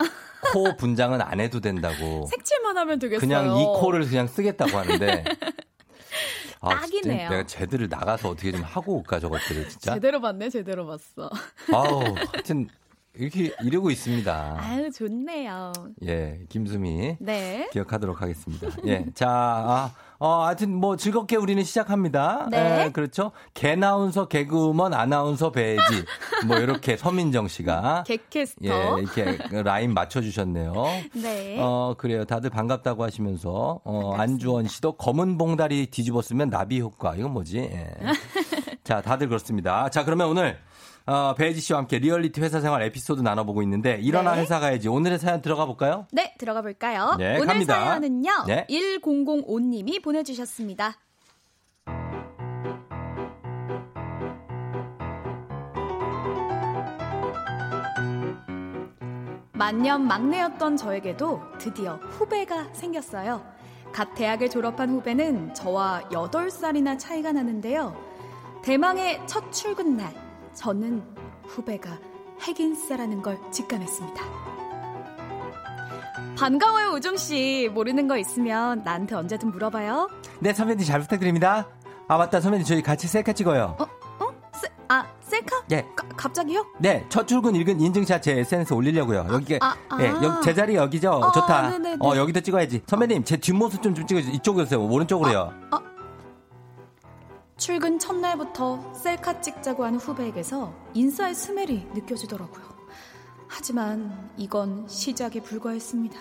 코 분장은 안 해도 된다고. 색칠만 하면 되겠어요. 그냥 이 코를 그냥 쓰겠다고 하는데. 아, 딱이네요. 내가 제들을 나가서 어떻게 좀 하고 올까 저것들을 진짜. 제대로 봤네, 제대로 봤어. 아우, 하여튼 이렇게 이러고 있습니다. 아유, 좋네요. 예, 김수미. 네. 기억하도록 하겠습니다. 예. 자, 아, 어, 하여튼 뭐 즐겁게 우리는 시작합니다. 네. 예, 그렇죠. 개나운서, 개그우먼, 아나운서, 배지. 뭐 이렇게 서민정 씨가. 개캐스터. 예, 이렇게 라인 맞춰주셨네요. 네. 어, 그래요. 다들 반갑다고 하시면서, 어, 안주원 씨도 검은 봉다리 뒤집었으면 나비 효과. 이건 뭐지? 예. 자, 다들 그렇습니다. 자, 그러면 오늘 어, 배지 씨와 함께 리얼리티 회사 생활 에피소드 나눠보고 있는데 일어나 네. 회사 가야지 오늘의 사연 들어가 볼까요? 네, 들어가 볼까요? 네, 오늘 갑니다. 사연은요. 네. 1005님이 보내주셨습니다. 만년 막내였던 저에게도 드디어 후배가 생겼어요. 갓 대학을 졸업한 후배는 저와 8살이나 차이가 나는데요. 대망의 첫 출근 날, 저는 후배가 핵인싸라는 걸 직감했습니다. 반가워요, 우종씨. 모르는 거 있으면 나한테 언제든 물어봐요. 네, 선배님 잘 부탁드립니다. 아, 맞다. 선배님 저희 같이 셀카 찍어요. 어? 세, 아, 셀카? 네. 가- 갑자기요? 네, 첫 출근 읽은 인증샷 제 SNS 에 올리려고요. 여기, 아, 아. 예, 여기 제 자리 여기죠? 어, 좋다. 네네네. 어, 여기도 찍어야지. 선배님, 제 뒷모습 좀, 좀 찍어주세요. 이쪽으로 오세요. 오른쪽으로요. 출근 첫날부터 셀카 찍자고 하는 후배에게서 인싸의 스멜이 느껴지더라고요. 하지만 이건 시작에 불과했습니다.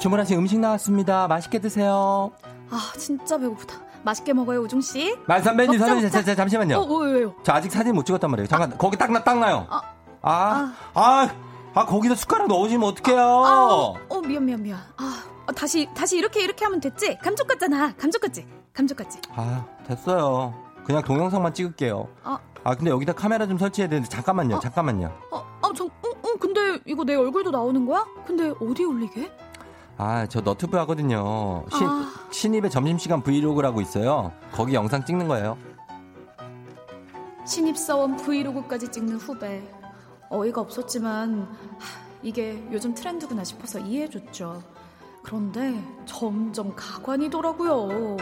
주문하신 음식 나왔습니다. 맛있게 드세요. 아, 진짜 배고프다. 맛있게 먹어요, 우종씨. 만 선배님, 선배님. 자, 자, 잠시만요. 어, 왜요, 왜요? 저 아직 사진 못 찍었단 말이에요. 잠깐, 거기 딱, 나, 딱 나요. 아, 아, 아, 아, 거기다 숟가락 넣어주면 어떡해요. 아, 어, 미안, 미안, 미안. 아, 어, 다시, 다시 이렇게, 이렇게 하면 됐지? 감쪽 같잖아. 감쪽 같지? 감쪽 같지? 아, 됐어요. 그냥 동영상만 찍을게요. 아, 아, 근데 여기다 카메라 좀 설치해야 되는데, 잠깐만요, 잠깐만요. 어, 아, 저, 어, 어, 근데 이거 내 얼굴도 나오는 거야? 근데 어디 올리게? 아, 저 너튜브 하거든요. 신, 아. 신입의 점심시간 브이로그라고 있어요. 거기 영상 찍는 거예요. 신입사원 브이로그까지 찍는 후배. 어이가 없었지만 하, 이게 요즘 트렌드구나 싶어서 이해해줬죠. 그런데 점점 가관이더라고요.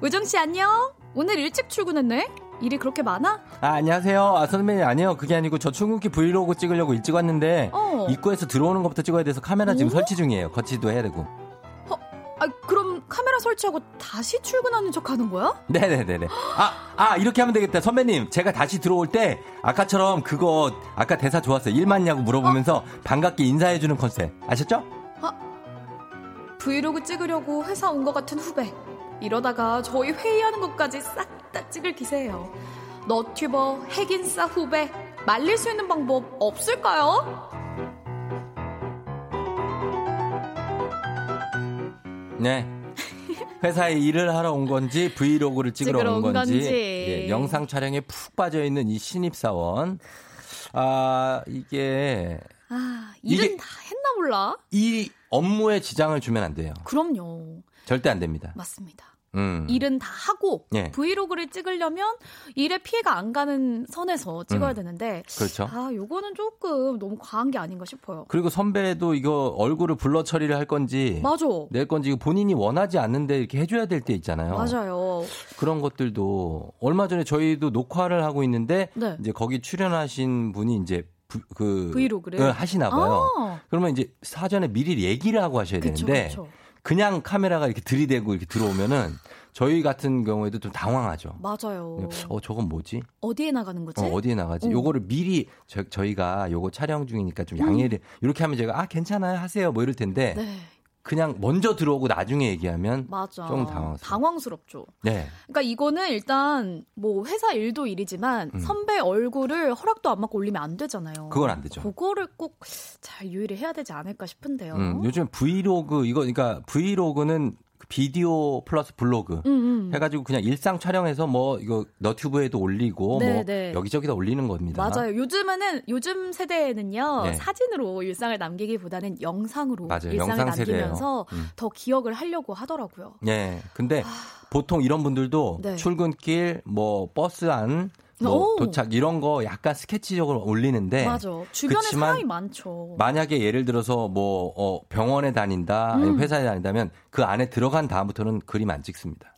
우정씨 안녕? 오늘 일찍 출근했네? 일이 그렇게 많아? 아, 안녕하세요. 아, 선배님, 아니요. 그게 아니고 저 출근길 브이로그 찍으려고 일찍 왔는데, 어. 입구에서 들어오는 것부터 찍어야 돼서 카메라 지금 오? 설치 중이에요. 거치도 해야 되고. 아, 그럼 카메라 설치하고 다시 출근하는 척 하는 거야? 네네네네. 아, 아, 이렇게 하면 되겠다. 선배님, 제가 다시 들어올 때, 아까처럼 그거, 아까 대사 좋았어요. 일 맞냐고 물어보면서 반갑게 인사해주는 컨셉. 아셨죠? 브이로그 찍으려고 회사 온 것 같은 후배. 이러다가 저희 회의하는 것까지 싹 다 찍을 기세예요. 너튜버 핵인싸 후배 말릴 수 있는 방법 없을까요? 네. 회사에 일을 하러 온 건지 브이로그를 찍으러 찍으러 온온 건지, 건지. 예, 영상 촬영에 푹 빠져 있는 이 신입 사원. 아 이게 아 일은 이게- 다 했나 몰라. 이 업무에 지장을 주면 안 돼요. 그럼요. 절대 안 됩니다. 맞습니다. 음. 일은 다 하고 예. 브이로그를 찍으려면 일에 피해가 안 가는 선에서 찍어야 음. 되는데 그렇죠. 아 요거는 조금 너무 과한 게 아닌가 싶어요. 그리고 선배도 이거 얼굴을 블러 처리를 할 건지 맞아. 낼 건지 본인이 원하지 않는데 이렇게 해줘야 될 때 있잖아요. 맞아요. 그런 것들도 얼마 전에 저희도 녹화를 하고 있는데 네. 이제 거기 출연하신 분이 이제 부- 그 브이로그를? 어, 하시나 봐요. 아. 그러면 이제 사전에 미리 얘기를 하고 하셔야 그쵸, 되는데 그쵸. 그냥 카메라가 이렇게 들이대고 이렇게 들어오면은 저희 같은 경우에도 좀 당황하죠. 맞아요. 어 저건 뭐지? 어디에 나가는 거지? 어, 어디에 나가지? 어. 요거를 미리 저, 저희가 요거 촬영 중이니까 좀 음. 양해를 이렇게 하면 제가 아 괜찮아요 하세요 뭐 이럴 텐데 네, 그냥 먼저 들어오고 나중에 얘기하면 맞아. 좀 당황스러워. 당황스럽죠. 네 그러니까 이거는 일단 뭐 회사 일도 일이지만 음. 선배 얼굴을 허락도 안 받고 올리면 안 되잖아요. 그건 안 되죠. 그거를 꼭 잘 유의를 해야 되지 않을까 싶은데요. 음, 요즘 브이로그 이거 그러니까 브이로그는 비디오 플러스 블로그 음, 음. 해가지고 그냥 일상 촬영해서 뭐 이거 너튜브에도 올리고 네, 뭐 네. 여기저기다 올리는 겁니다. 맞아요. 요즘에는 요즘 세대에는요 네. 사진으로 일상을 남기기보다는 영상으로 맞아요. 일상을 영상. 남기면서 음. 더 기억을 하려고 하더라고요. 네. 근데 보통 이런 분들도 네. 출근길 뭐 버스 안 뭐 오. 도착 이런 거 약간 스케치적으로 올리는데 맞아. 주변에 사람이 많죠. 만약에 예를 들어서 뭐 어, 병원에 다닌다 아니면 음. 회사에 다닌다면 그 안에 들어간 다음부터는 그림 안 찍습니다.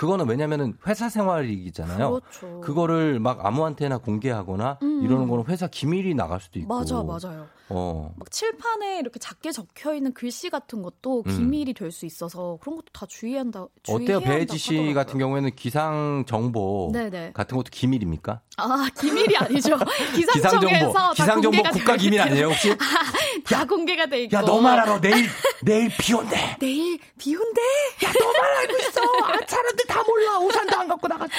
그거는 왜냐면은 회사 생활이잖아요. 아. 그렇죠. 그거를 막 아무한테나 공개하거나 음. 이러는 거는 회사 기밀이 나갈 수도 있고. 맞아, 맞아요. 어. 막 칠판에 이렇게 작게 적혀 있는 글씨 같은 것도 음. 기밀이 될수 있어서 그런 것도 다 주의한다. 어때요? 주의해야 배지 씨 하더라고요. 같은 경우에는 기상 정보 네네. 같은 것도 기밀입니까? 아 기밀이 아니죠. 기상 기상청에서 정보, 다 기상 정보 공개가 국가 돼 기밀. 아니에요, 혹시? 다 공개가 돼 있고. 야, 너만 알아. 내일 내일 비 온대. 내일 비 온대. 야, 너만 알고 있어. 아, 사람들 다 몰라. 우산도 안 갖고 나갔어.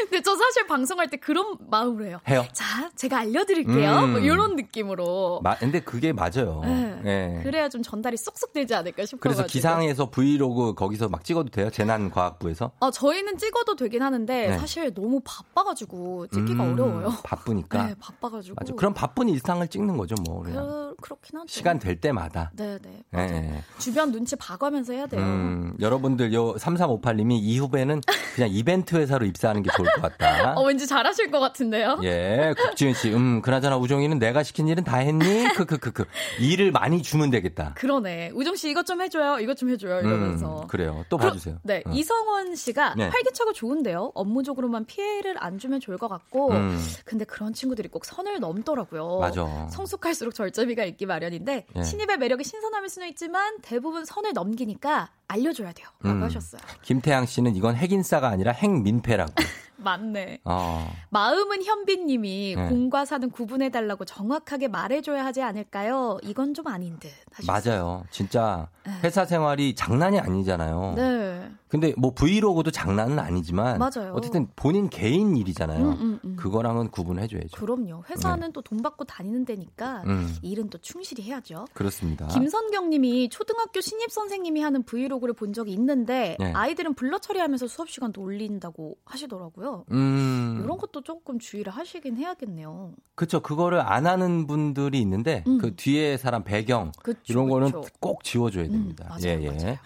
근데 저 사실 방송할 때 그런 마음으로 해요. 해요. 자, 제가 알려드릴게요. 음. 뭐 이런 느낌으로. 마, 근데 그게 맞아요. 네. 예. 그래야 좀 전달이 쏙쏙 되지 않을까 싶어가지고. 그래서 기상에서 브이로그 거기서 막 찍어도 돼요? 재난과학부에서? 어, 저희는 찍어도 되긴 하는데 네. 사실 너무 바빠가지고 찍기가 음, 어려워요. 바쁘니까. 네, 바빠가지고. 맞아. 그럼 바쁜 일상을 찍는 거죠, 뭐. 그냥. 그, 그렇긴 하죠. 시간 될 때마다. 네네. 예, 예. 주변 눈치 봐가면서 해야 돼요. 음, 여러분들 요 3358님이 이 후배는 그냥 이벤트 회사로 입사하는 게 좋을 것 같다. 어, 왠지 잘하실 것 같은데요? 예, 국지은 씨, 음, 그나저나 우종이는 내가 시킨 일은 다 했니? 크크크크. 일을 많이 주면 되겠다. 그러네. 우정 씨 이것 좀 해줘요. 이것 좀 해줘요. 이러면서. 음, 그래요. 또 봐주세요. 네, 어. 이성원 씨가 네. 활기차고 좋은데요. 업무적으로만 피해를 안 주면 좋을 것 같고, 음. 근데 그런 친구들이 꼭 선을 넘더라고요. 맞아. 성숙할수록 절제미가 있기 마련인데 예. 신입의 매력이 신선함일 수는 있지만 대부분 선을 넘기니까 알려줘야 돼요. 라고 음. 하셨어요. 김태양 씨는 이건 핵인싸가 아니라 핵민폐라고. 맞네. 어. 마음은 현빈님이 네. 공과 사는 구분해달라고 정확하게 말해줘야 하지 않을까요? 이건 좀 아닌 듯. 하셨어요. 맞아요. 진짜 회사 생활이 장난이 아니잖아요. 네. 근데 뭐 브이로그도 장난은 아니지만 맞아요. 어쨌든 본인 개인 일이잖아요. 음, 음, 음. 그거랑은 구분해줘야죠. 그럼요. 회사는 또돈 받고 다니는 데니까 네. 음. 일은 또 충실히 해야죠. 그렇습니다. 김선경 님이 초등학교 신입 선생님이 하는 브이로그를 본 적이 있는데 네. 아이들은 블러 처리하면서 수업 시간도 올린다고 하시더라고요. 음, 이런 것도 조금 주의를 하시긴 해야겠네요. 그쵸. 그거를 안 하는 분들이 있는데 음. 그 뒤에 사람 배경 그쵸, 이런 거는 그쵸. 꼭 지워줘야 됩니다. 맞아요, 예, 예. 맞아요.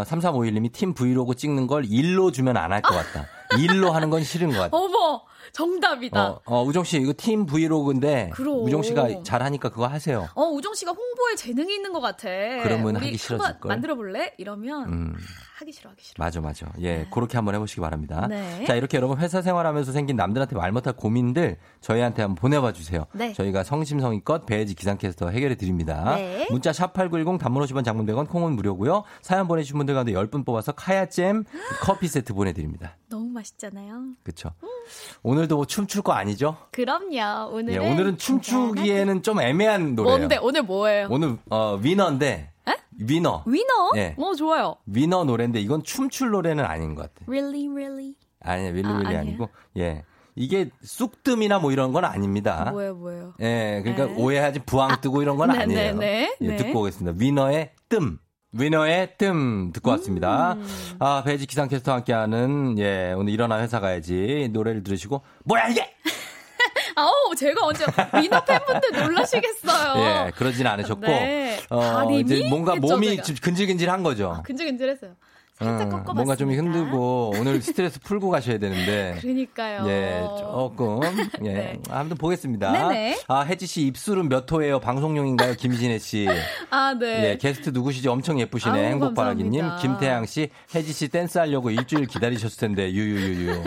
어, 3351님이 팀 브이로그 찍는 걸 일로 주면 안 할 것 같다. 일로 하는 건 싫은 것 같다. 어머, 정답이다. 어, 어, 우정 씨, 이거 팀 브이로그인데 그럼. 우정 씨가 잘하니까 그거 하세요. 어, 우정 씨가 홍보에 재능이 있는 것 같아. 그러면 하기 싫어질 걸. 만들어 볼래? 이러면 음. 하기 싫어, 하기 싫어. 맞아, 맞아. 예, 그렇게 한번 해보시기 바랍니다. 네. 자, 이렇게 여러분 회사 생활하면서 생긴 남들한테 말 못할 고민들 저희한테 한번 보내봐 주세요. 네. 저희가 성심성의껏 배지 기상캐스터 해결해 드립니다. 네. 문자 샵 8910 단문 50원 장문 100원 콩은 무료고요. 사연 보내주신 분들 가운데 10분 뽑아서 카야잼 커피 세트 보내드립니다. 너무 맛있잖아요. 그쵸. 오늘도 뭐 춤출 거 아니죠? 그럼요. 오늘은 예, 오늘은 춤추기에는 좀 애매한 노래예요. 뭔데? 오늘 뭐예요? 오늘 어, 위너인데 위너. 위너? 예. 어, 좋아요. 위너 노래인데 이건 춤출 노래는 아닌 것 같아. Really, really. 아니야, 윌리 아, 윌리 아니에요? 아니고 예. 이게 쑥뜸이나 뭐 이런 건 아닙니다. 뭐예요, 뭐예요? 예, 그러니까 네. 오해하지 부항 뜨고 이런 건 네, 아니에요. 네, 네, 예, 네. 듣고 오겠습니다. 위너의 뜸. 위너의 뜸 듣고 왔습니다. 음. 아, 배지 기상캐스터와 함께하는 예, 오늘 일어나 회사 가야지 노래를 들으시고 뭐야 이게? 아우, 제가 언제 위너 팬분들 놀라시겠어요. 예, 그러진 않으셨고 네. 어, 다리미? 이제 뭔가 했죠, 몸이. 좀 근질근질한 거죠. 근질근질했어요. 살짝 음, 꺾어봤습니다. 뭔가 좀 힘들고 오늘 스트레스 풀고 가셔야 되는데 그러니까요. 예, 조금. 예. 네. 아무튼 보겠습니다. 네네. 아, 혜지 씨 입술은 몇 호예요? 방송용인가요? 김진혜 씨. 아, 네. 예, 게스트 누구시지? 엄청 예쁘시네. 행복바라기님. 감사합니다. 김태양 씨. 혜지 씨 댄스 하려고 일주일 기다리셨을 텐데, 유유유유.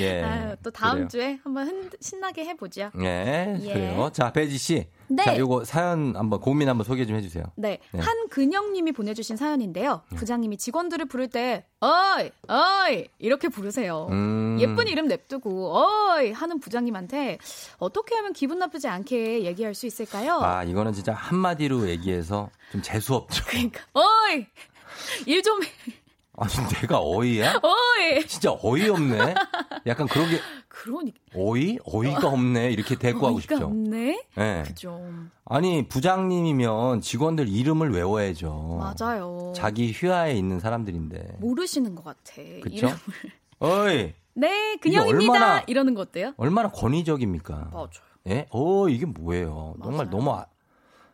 예. 아유, 또 다음 그래요. 주에 한번 흔, 신나게 해 보죠. 예, 예. 그래요. 자, 배지 씨. 네. 자, 요거 사연 한번, 고민 한번 소개 좀 해주세요. 네. 네. 한근영님이 보내주신 사연인데요. 부장님이 직원들을 부를 때, 어이, 어이, 이렇게 부르세요. 음. 예쁜 이름 냅두고, 어이, 하는 부장님한테 어떻게 하면 기분 나쁘지 않게 얘기할 수 있을까요? 아, 이거는 진짜 한마디로 얘기해서 좀 재수 없죠. 그러니까, 어이! 일 좀, 해. 아니, 내가 어이야? 어이! 진짜 어이없네? 약간 그러게, 그러니까. 어이? 어이가 없네. 이렇게 대꾸하고 어이가 싶죠. 없네? 예. 그죠. 아니, 부장님이면 직원들 이름을 외워야죠. 맞아요. 자기 휘하에 있는 사람들인데. 모르시는 것 같아. 그쵸? 이름을. 어이! 네, 근영입니다. 얼마나- 이러는 거 어때요? 얼마나 권위적입니까? 맞아요. 예? 어, 이게 뭐예요? 정말 맞아요. 너무 아,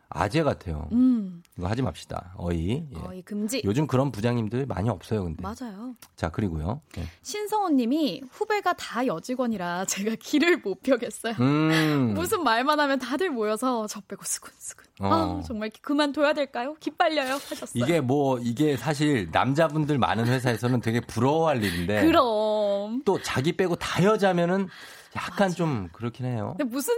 아재 같아요. 음, 이거 하지 맙시다. 어이. 예. 어이 금지. 요즘 그런 부장님들 많이 없어요, 근데. 맞아요. 자, 그리고요. 예. 신성원 님이 후배가 다 여직원이라 제가 길을 못 펴겠어요. 음. 무슨 말만 하면 다들 모여서 저 빼고 수근수근. 어. 아, 정말 그만둬야 될까요? 기빨려요. 하셨어요. 이게 뭐, 이게 사실 남자분들 많은 회사에서는 되게 부러워할 일인데. 그럼. 또 자기 빼고 다 여자면은 약간 좀 그렇긴 해요. 근데 무슨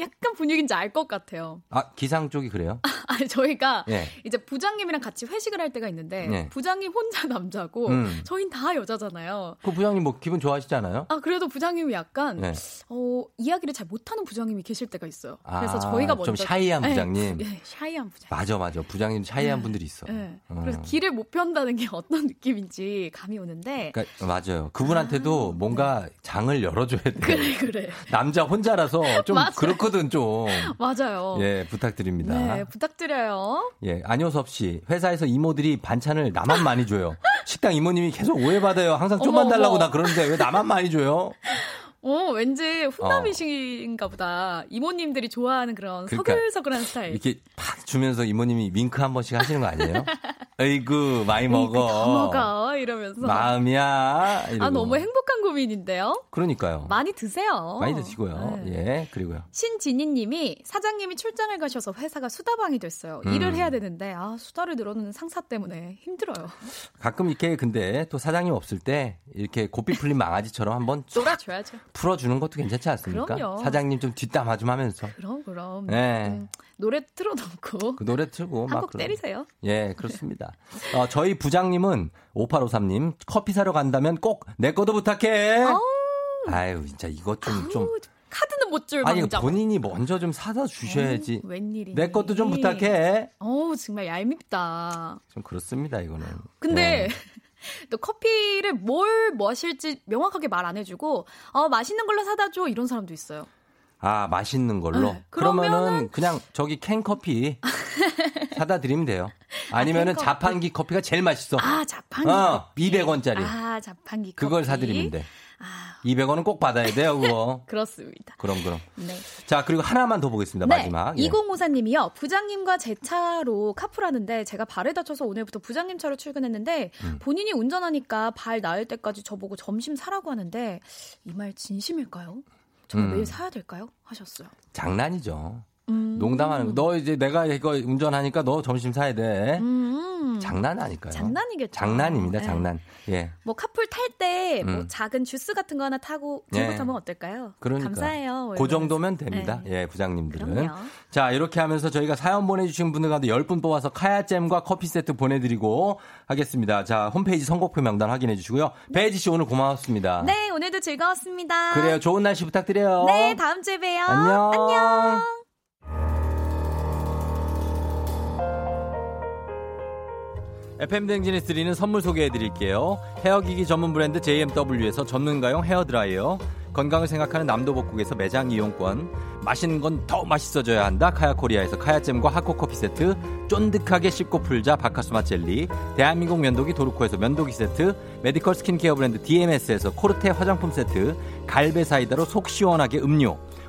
약간 분위기인지 알 것 같아요. 아, 기상 쪽이 그래요? 아니 저희가 예. 이제 부장님이랑 같이 회식을 할 때가 있는데 네. 부장님 혼자 남자고 음. 저희는 다 여자잖아요. 그 부장님 뭐 기분 좋아하시잖아요? 아 그래도 부장님이 약간 네. 어, 이야기를 잘 못하는 부장님이 계실 때가 있어요. 그래서 아, 저희가 먼저 좀 샤이한 네, 부장님. 부- 네, 샤이한 부장. 맞아, 맞아. 부장님 샤이한 네. 분들이 있어. 네. 어. 그래서 길을 못 편다는 게 어떤 느낌인지 감이 오는데 그러니까 맞아요. 그분한테도 뭔가 장을 열어줘야 돼. 아, 네. 그래 그래 남자 혼자라서 좀 맞아요. 그 렇거든 좀. 맞아요. 예, 부탁드립니다. 네 부탁드려요. 예, 안효섭 씨. 회사에서 이모들이 반찬을 나만 많이 줘요. 식당 이모님이 계속 오해받아요. 항상 좀만 어머, 달라고 어머. 나 그러는데 왜 나만 많이 줘요? 어 왠지 훈남이신가 보다. 이모님들이 좋아하는 그런 그러니까 서글서글한 스타일. 이렇게 팍 주면서 이모님이 윙크 한 번씩 하시는 거 아니에요? 어이구, 많이 먹어. 다 먹어 이러면서. 마음이야. 이러고. 아 너무 행복한 고민인데요. 그러니까요. 많이 드세요. 많이 드시고요. 네. 예, 그리고요. 신진희님이 사장님이 출장을 가셔서 회사가 수다방이 됐어요. 음. 일을 해야 되는데 아 수다를 늘어놓는 상사 때문에 힘들어요. 가끔 이렇게 근데 또 사장님 없을 때 이렇게 고삐 풀린 망아지처럼 한번 쫙. 풀어주는 것도 괜찮지 않습니까? 그럼요. 사장님 좀 뒷담화 좀 하면서. 그럼 그럼. 네. 음, 노래 틀어놓고 그 노래 틀고 막. 한곡 그런- 때리세요. 예, 그렇습니다. 어, 저희 부장님은 5853님 커피 사러 간다면 꼭내 거도 부탁해. 아유, 진짜 이것 좀 좀. 카드는 못줄 아니 망정. 본인이 먼저 좀 사다 주셔야지. 어, 웬일이니? 내 것도 좀 부탁해. 어우 정말 얄밉다. 좀 그렇습니다 이거는. 근데 네. 또 커피를 뭘 마실지 명확하게 말 안 해주고 어 맛있는 걸로 사다 줘 이런 사람도 있어요. 아 맛있는 걸로. 네, 그러면은 그냥 저기 캔 커피 사다 드리면 돼요. 아니면은 캔 커피. 자판기 커피가 제일 맛있어. 아 자판기. 어, 커피. 200원짜리. 아 자판기. 그걸 커피. 사드리면 돼. 아 200원은 꼭 받아야 돼요 그거. 그렇습니다. 그럼 그럼. 네. 자 그리고 하나만 더 보겠습니다 마지막. 예. 2054님이요. 부장님과 제 차로 카풀하는데 제가 발에 다쳐서 오늘부터 부장님 차로 출근했는데 음. 본인이 운전하니까 발 나을 때까지 저보고 점심 사라고 하는데 이 말 진심일까요? 정말 음. 매일 사야 될까요? 하셨어요. 장난이죠. 음. 농담하는 거. 너 이제 내가 이거 운전하니까 너 점심 사야 돼. 음. 장난 아닐까요? 장난이겠죠. 장난입니다, 네. 장난. 예. 뭐 카풀 탈 때뭐 음. 작은 주스 같은 거 하나 타고 들고 예. 타면 어떨까요? 그러니까. 감사해요. 뭐 그. 정도면 됩니다. 네. 예, 부장님들은. 그럼요. 자, 이렇게 하면서 저희가 사연 보내주신 분들 가운데 10분 뽑아서 카야잼과 커피 세트 보내드리고 하겠습니다. 자, 홈페이지 선곡표 명단 확인해 주시고요. 배지 씨 오늘 고마웠습니다. 네, 오늘도 즐거웠습니다. 그래요. 좋은 날씨 부탁드려요. 네, 다음 주에 봬요. 안녕. 안녕. FM 댕진에서 드리는 선물 소개해 드릴게요. 헤어기기 전문 브랜드 JMW에서 전문가용 헤어드라이어. 건강을 생각하는 남도복국에서 매장 이용권. 맛있는 건 더 맛있어져야 한다. 카야코리아에서 카야잼과 하코커피 세트. 쫀득하게 씹고 풀자 바카스마 젤리. 대한민국 면도기 도르코에서 면도기 세트. medical 스킨케어 브랜드 DMS에서 코르테 화장품 세트. 갈베 사이다로 속 시원하게 음료.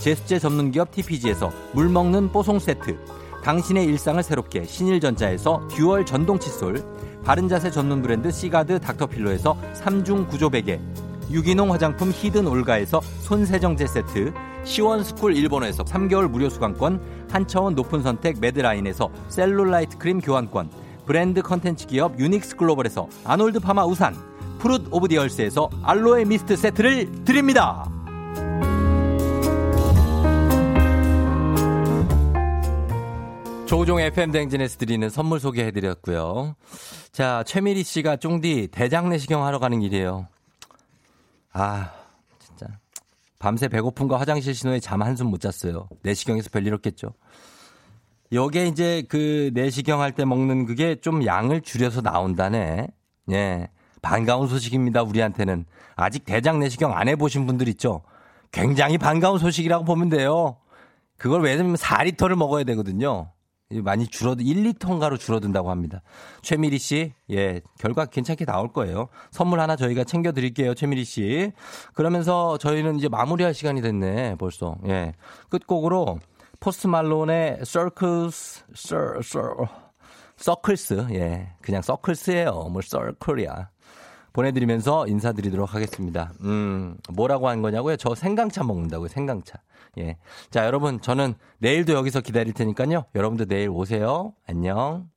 제습제 전문기업 TPG에서 물 먹는 뽀송 세트, 당신의 일상을 새롭게 신일전자에서 듀얼 전동 칫솔, 바른 자세 전문 브랜드 시가드 닥터필로에서 3중 구조 베개, 유기농 화장품 히든 올가에서 손세정제 세트, 시원스쿨 일본에서 3개월 무료 수강권, 한차원 높은 선택 매드라인에서 셀룰라이트 크림 교환권, 브랜드 컨텐츠 기업 유닉스 글로벌에서 아놀드 파마 우산, Fruit of the Earth에서 알로에 미스트 세트를 드립니다. 조우종 FM 대행진에서 드리는 선물 소개해드렸고요. 자, 최미리 씨가 쫑디 대장 내시경 하러 가는 길이에요. 아, 진짜. 밤새 배고픔과 화장실 신호에 잠 한숨 못 잤어요. 내시경에서 별일 없겠죠. 요게 이제 그 내시경 할 때 먹는 그게 좀 양을 줄여서 나온다네. 예. 반가운 소식입니다, 우리한테는. 아직 대장 내시경 안 해보신 분들 있죠? 굉장히 반가운 소식이라고 보면 돼요. 그걸 왜냐면 4리터를 먹어야 되거든요. 많이 줄어드, 1리터인가로 줄어든다고 합니다. 최미리 씨, 예, 결과 괜찮게 나올 거예요. 선물 하나 저희가 챙겨 드릴게요, 최미리 씨. 그러면서 저희는 이제 마무리할 시간이 됐네, 벌써. 예. 끝곡으로 포스트 말론의 Circles, Cir, 예. 그냥 Circles예요. 뭐 Circle이야. 보내드리면서 인사드리도록 하겠습니다. 음, 뭐라고 한 거냐고요? 저 생강차 먹는다고요, 생강차. 예. 자, 여러분, 저는 내일도 여기서 기다릴 테니까요. 여러분도 내일 오세요. 안녕.